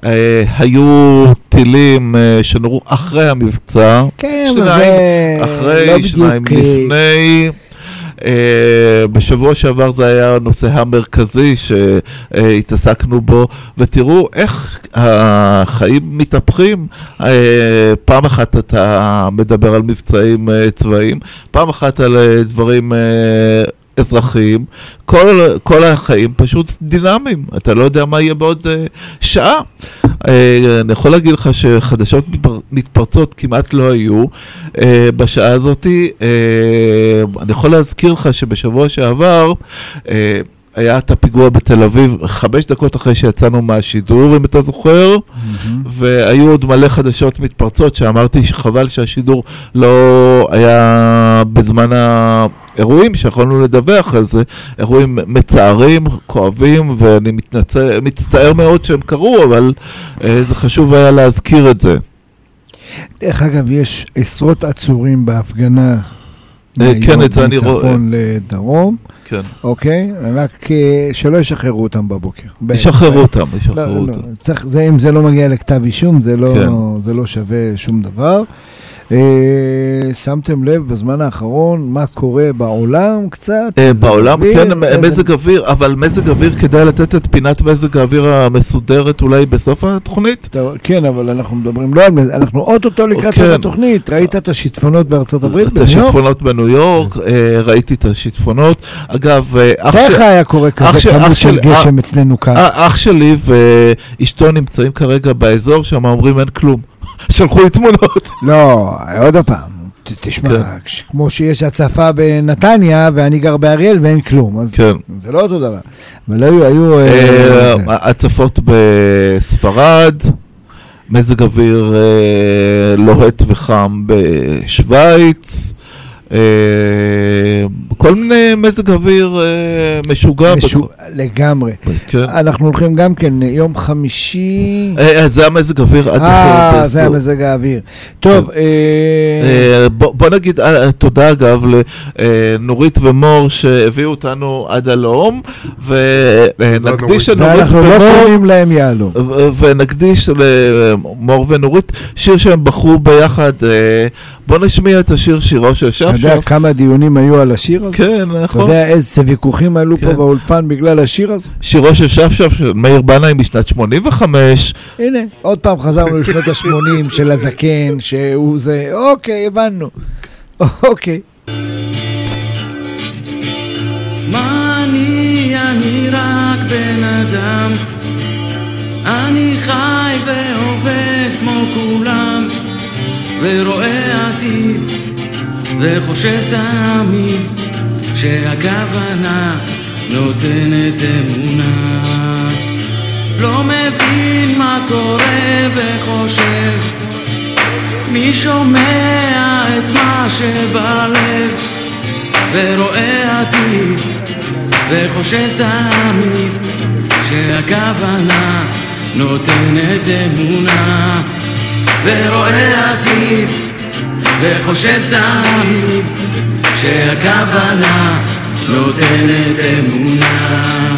שהיו טילים אה, שנורו אחרי המבצע, כן, אבל זה אחרי, לא שניים. אה, לפני. Uh, בשבוע שעבר זה היה הנושא המרכזי שהתעסקנו בו, ותראו איך החיים מתהפכים. Uh, פעם אחת אתה מדבר על מבצעים uh, צבאיים, פעם אחת על דברים אזרחיים. כל, כל החיים פשוט דינמיים, אתה לא יודע מה יהיה בעוד uh, שעה. Uh, אני יכול להגיד לך שחדשות מתפר- מתפרצות כמעט לא היו. uh, בשעה הזאת, uh, אני יכול להזכיר לך שבשבוע שעבר uh, היה את הפיגוע בתל אביב, חמש דקות אחרי שיצאנו מהשידור, אם אתה זוכר, והיו עוד מלא חדשות מתפרצות שאמרתי שחבל שהשידור לא היה בזמן האירועים שיכולנו לדווח על זה, אירועים מצערים, כואבים, ואני מתנצל, מצטער מאוד שהם קרו, אבל אה, זה חשוב היה להזכיר את זה. דרך אגב, יש עשרות עצורים בהפגנה. אה, כן, את זה אני רואה. מצפון לדרום, כן. אוקיי? רק אה, שלא ישחררו אותם בבוקר. ישחררו אותם, לא, ישחררו לא, אותם. אם זה לא מגיע לכתב אישום, זה לא, כן. זה לא שווה שום דבר. אה, שמתם לב בזמן האחרון מה קורה בעולם קצת? אה, מזג בעולם? כן, מזג אוויר, אבל מזג אוויר כדאי לתת את פינת מזג האוויר המסודרת אולי בסוף התוכנית? כן, אבל אנחנו מדברים לא על מזה, אנחנו אוטוטו לקראת כן. סוף התוכנית. ראית את השיטפונות בארצות הברית? את? השיטפונות בניו יורק, אה, ראיתי את השיטפונות. אגב, אח תאר לך של- היה קורה כזה כמות של גשם אצלנו כאן. אח שלי ואשתו נמצאים כרגע באזור שם, אומרים אין כלום. שלחו לי תמונות. לא, עוד פעם. תשמע, כן. כמו שיש הצפה בנתניה ואני גר באריאל ואין כלום, אז כן. זה לא אותו דבר. אבל היו, היו... אה, אה, זה. הצפות בספרד, מזג אוויר אה, לוהט וחם בשוויץ, אה, כל מיני מזג אוויר אה, משוגע. משו- לגמרי. כן. אנחנו הולכים גם כן, יום חמישי... אה, אה, זה המזג אוויר עד אה, זה. המזג האוויר. טוב, אה, אה, בוא, בוא נגיד אה, תודה אגב לנורית ומור שהביאו אותנו עד הלום ונקדיש נורית. לנורית ואנחנו לא ומור קוראים להם יהלום. ונקדיש למור ונורית שיר שהם בחרו ביחד. בוא נשמיע את השיר שירו של אתה יודע שפשף. כמה דיונים היו על השיר הזה? כן, אתה נכון. יודע איזה ויכוחים עלו פה כן. באולפן בגלל השיר הזה? שירו של שפשף של מאיר בנאי משנת 85. הנה, עוד פעם חזרנו לשנות ה-80 של הזקן, שהוא זה, אוקיי, הבנו. אוקיי. מה אני, אני רק בן אדם. אני חי ועובד כמו כולם, ורואה עתיד, וחושב תמיד, שהכוונה נותנת אמונה. לא מבין מה קורה וחושב, מי שומע את מה שבלב, ורואה עתיד, וחושב תמיד, שהכוונה נותנת אמונה. ורואה עתיד, וחושב תמיד, שהכוונה נותנת אמונה.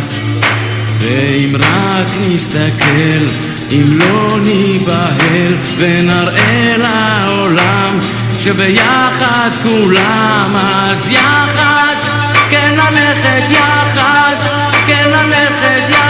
ואם רק נסתכל, אם לא ניבהל, ונראה לעולם שביחד כולם, אז יחד, כן ללכת יחד, כן ללכת יחד,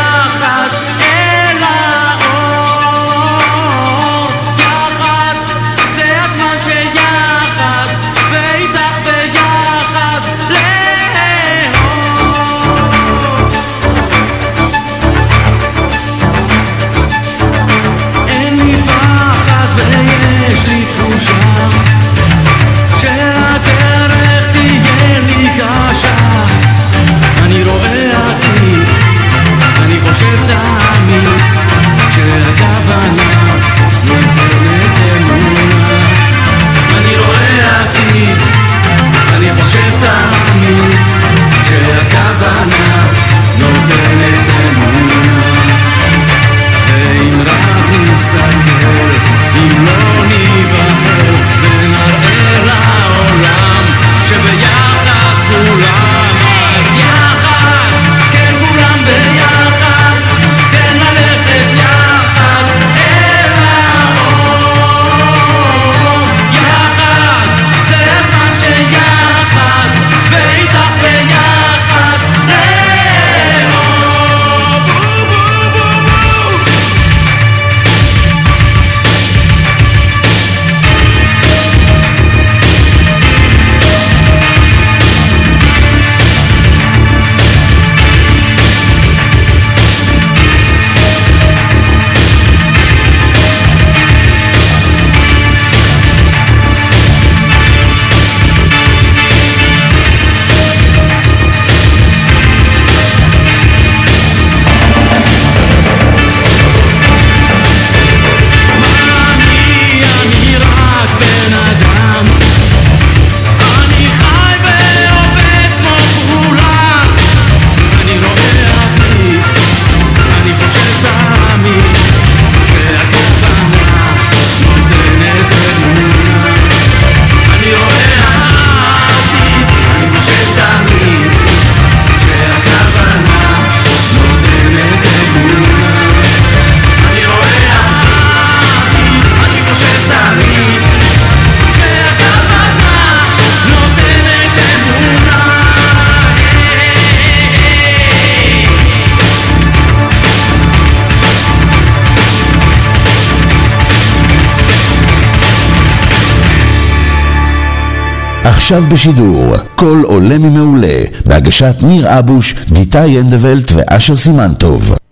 עכשיו בשידור, כל עולה ממעולה, בהגשת ניר אבוש, גיטאי הנדוולט ואשר סימנטוב.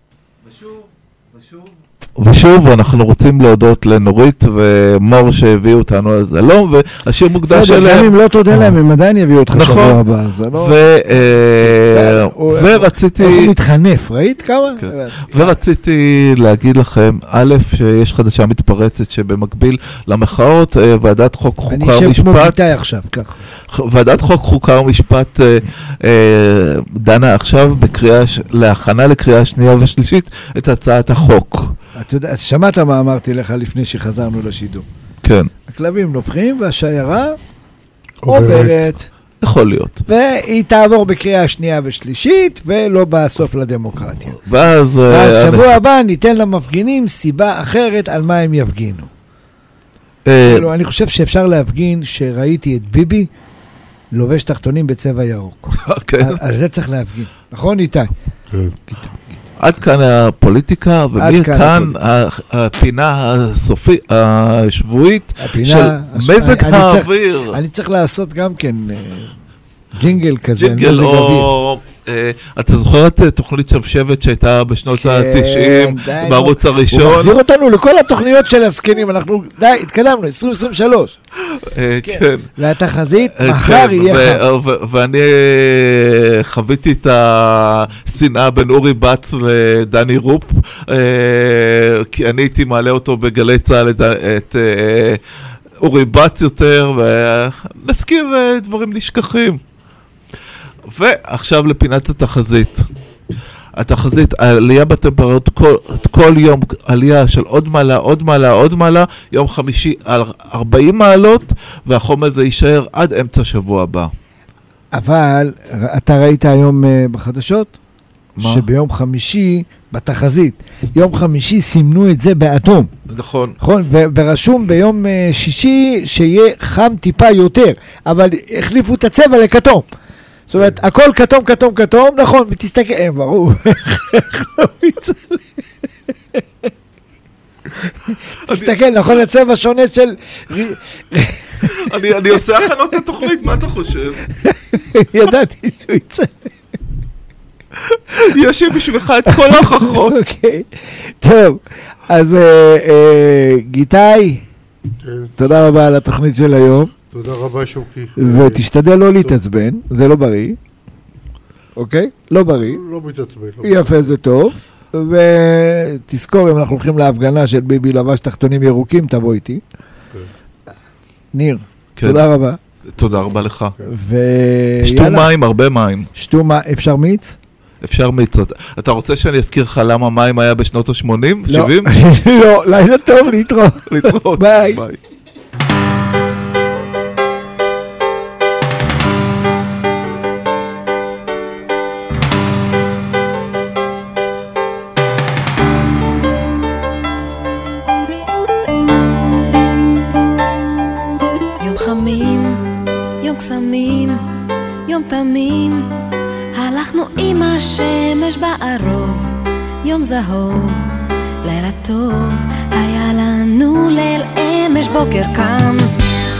ושוב, אנחנו רוצים להודות לנורית ומור שהביאו אותנו עד הלום, והשיר מוקדש בסדר, גם אליהם. אם לא תודה להם, הם עדיין יביאו אותך נכון. שבוע הבא, זה לא... אה, ורציתי... איך הוא מתחנף, ראית כמה? כן. ורציתי להגיד לכם, א', שיש חדשה מתפרצת שבמקביל למחאות, אה, ועדת חוק אני חוקה אשב כמו ומשפט, גיטאי עכשיו, ככה. ועדת חוק חוקה ומשפט אה, אה, דנה עכשיו להכנה לקריאה שנייה ושלישית את הצעת החוק. אתה יודע, שמעת מה אמרתי לך לפני שחזרנו לשידור. כן, הכלבים נובחים והשיירה עוברת. יכול להיות. והיא תעבור בקריאה שנייה ושלישית, ולא בסוף לדמוקרטיה. ואז... אה, ואז אני- שבוע הבא ניתן למפגינים סיבה אחרת על מה הם יפגינו. אה, כאילו, אני חושב שאפשר להפגין שראיתי את ביבי לובש תחתונים בצבע ירוק. כן. [laughs] על- על זה צריך להפגין. נכון, איתי? כן. עד כאן הפוליטיקה, ומכאן הפינה הסופית, השבועית, הפינה... של הש- מזג אני- אני צריך- האוויר. אני צריך לעשות גם כן אה, ג'ינגל כזה, ג'ינגל מזג אוויר. אה, אתה זוכר את אה, תוכנית שבשבת שהייתה בשנות כן, ה-90 די, בערוץ הוא הראשון? מחזיר אותנו לכל התוכניות של הזקנים, אנחנו, די, התקדמנו, 2023. אה, כן. כן. והתחזית, מחר כן, יהיה חם. ואני חוויתי את השנאה בין אורי בץ לדני רופ, כי אני הייתי מעלה אותו בגלי צה"ל את, אורי בץ יותר, ונזכיר דברים נשכחים. ועכשיו לפינת התחזית. התחזית, העלייה בטמפרטורות כל, כל יום, עלייה של עוד מעלה, עוד מעלה, עוד מעלה, יום חמישי על 40 מעלות, והחום הזה יישאר עד אמצע שבוע הבא. אבל אתה ראית היום אה, בחדשות? מה? שביום חמישי, בתחזית, יום חמישי סימנו את זה באדום, נכון. נכון? ו- ורשום ביום אה, שישי שיהיה חם טיפה יותר, אבל החליפו את הצבע לכתום. זאת אומרת, הכל כתום, כתום, כתום, נכון, ותסתכל, אה, ברור, איך [laughs] לא תסתכל, נכון, הצבע שונה של... אני, אני עושה הכנות לתוכנית, מה אתה חושב? [laughs] ידעתי שהוא יצא. יש לי בשבילך את כל ההוכחות. אוקיי, טוב, אז אה, אה, גיטאי, כן. תודה רבה על התוכנית של היום, תודה רבה, שוקי. ותשתדל לא להתעצבן, זה לא בריא, אוקיי? לא בריא, לא מתעצבן. לא יפה זה טוב, ותזכור אם אנחנו הולכים להפגנה של ביבי לבש תחתונים ירוקים, תבוא איתי. ניר, כן, תודה רבה, תודה רבה לך. שתו מים, הרבה מים. שתו מה, אפשר מיץ? אפשר מיץ. אתה- רוצה שאני אזכיר לך למה מים היה בשנות ה-80? לא. 70? [laughs] לא, לילה טוב, להתראות. [laughs] להתראות. ביי. יום תמים, הלכנו עם השמש בערוב, יום זהוב, לילה טוב, היה לנו ליל אמש בוקר קם,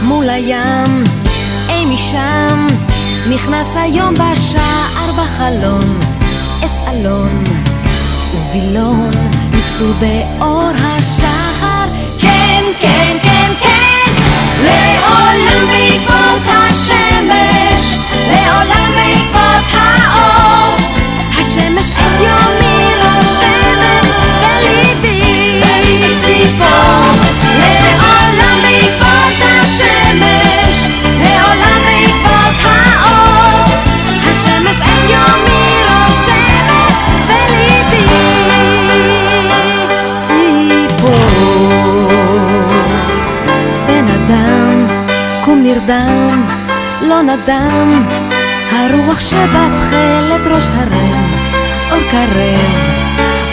מול הים, אי משם, נכנס היום בשער בחלון, עץ אלון ווילון, ניצלו באור השחר, כן, כן, כן, כן, לעולם בעקבות השמש, לעולם בעקבות נדם, הרוח שבתכלת ראש הרם, אור קרב,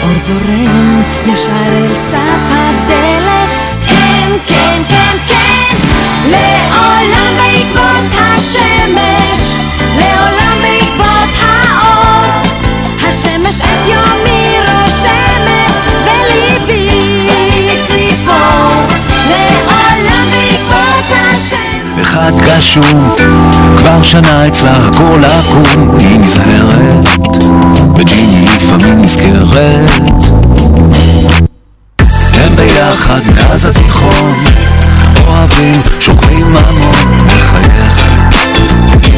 אור זורם, ישר אל סף הדלת, כן, כן, כן, כן, לעולם בעקבות השמש, שבת גשום, כבר שנה אצלה הכל עקום, היא נזהרת, וג'יני לפעמים נזכרת. הם ביחד מאז התיכון, אוהבים, שוקרים ממון, מחייכת,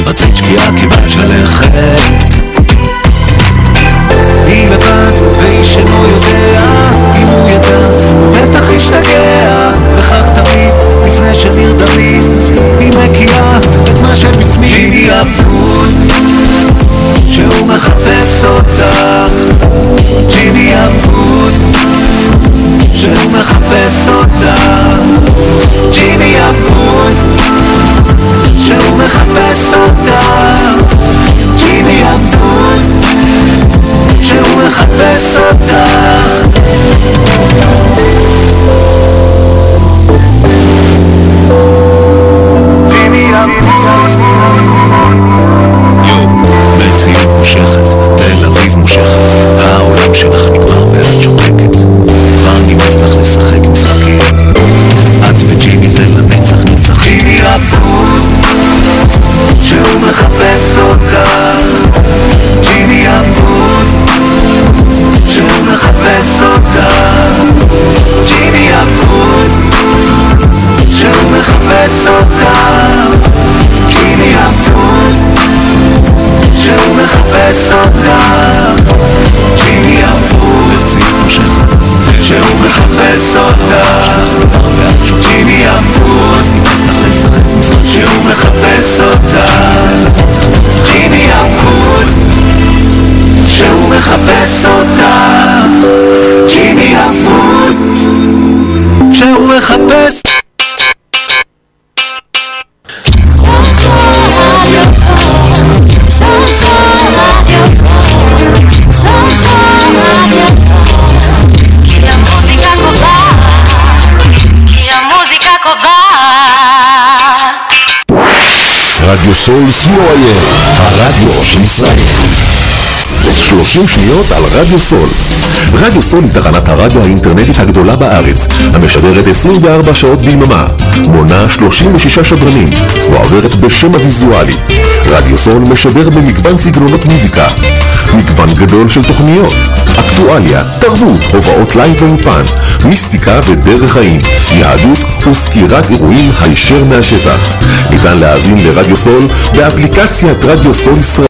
רצית שקיעה כמעט שלכת. היא לבד, ואיש אינו יודע. אם הוא ידע, בטח ישתגע, וכך תמיד, לפני שנרדמים, היא מקיאה את מה שבפנים. ג'יני אבוד, שהוא מחפש אותך, ג'יני אבוד, שהוא מחפש אותך, סול co.il, הרדיו של ישראל. 30 שניות על רדיו סול. רדיו סול היא תחנת הרדיו האינטרנטית הגדולה בארץ, המשדרת 24 שעות ביממה, מונה 36 שדרנים, מועברת בשם הוויזואלי. רדיו סול משדר במגוון סגנונות מוזיקה, מגוון גדול של תוכניות, אקטואליה, תרבות, הופעות לייב באולפן, מיסטיקה ודרך חיים, יהדות וסקירת אירועים הישר מהשטח. ניתן להאזין לרדיו סול באפליקציית רדיו סול ישראל.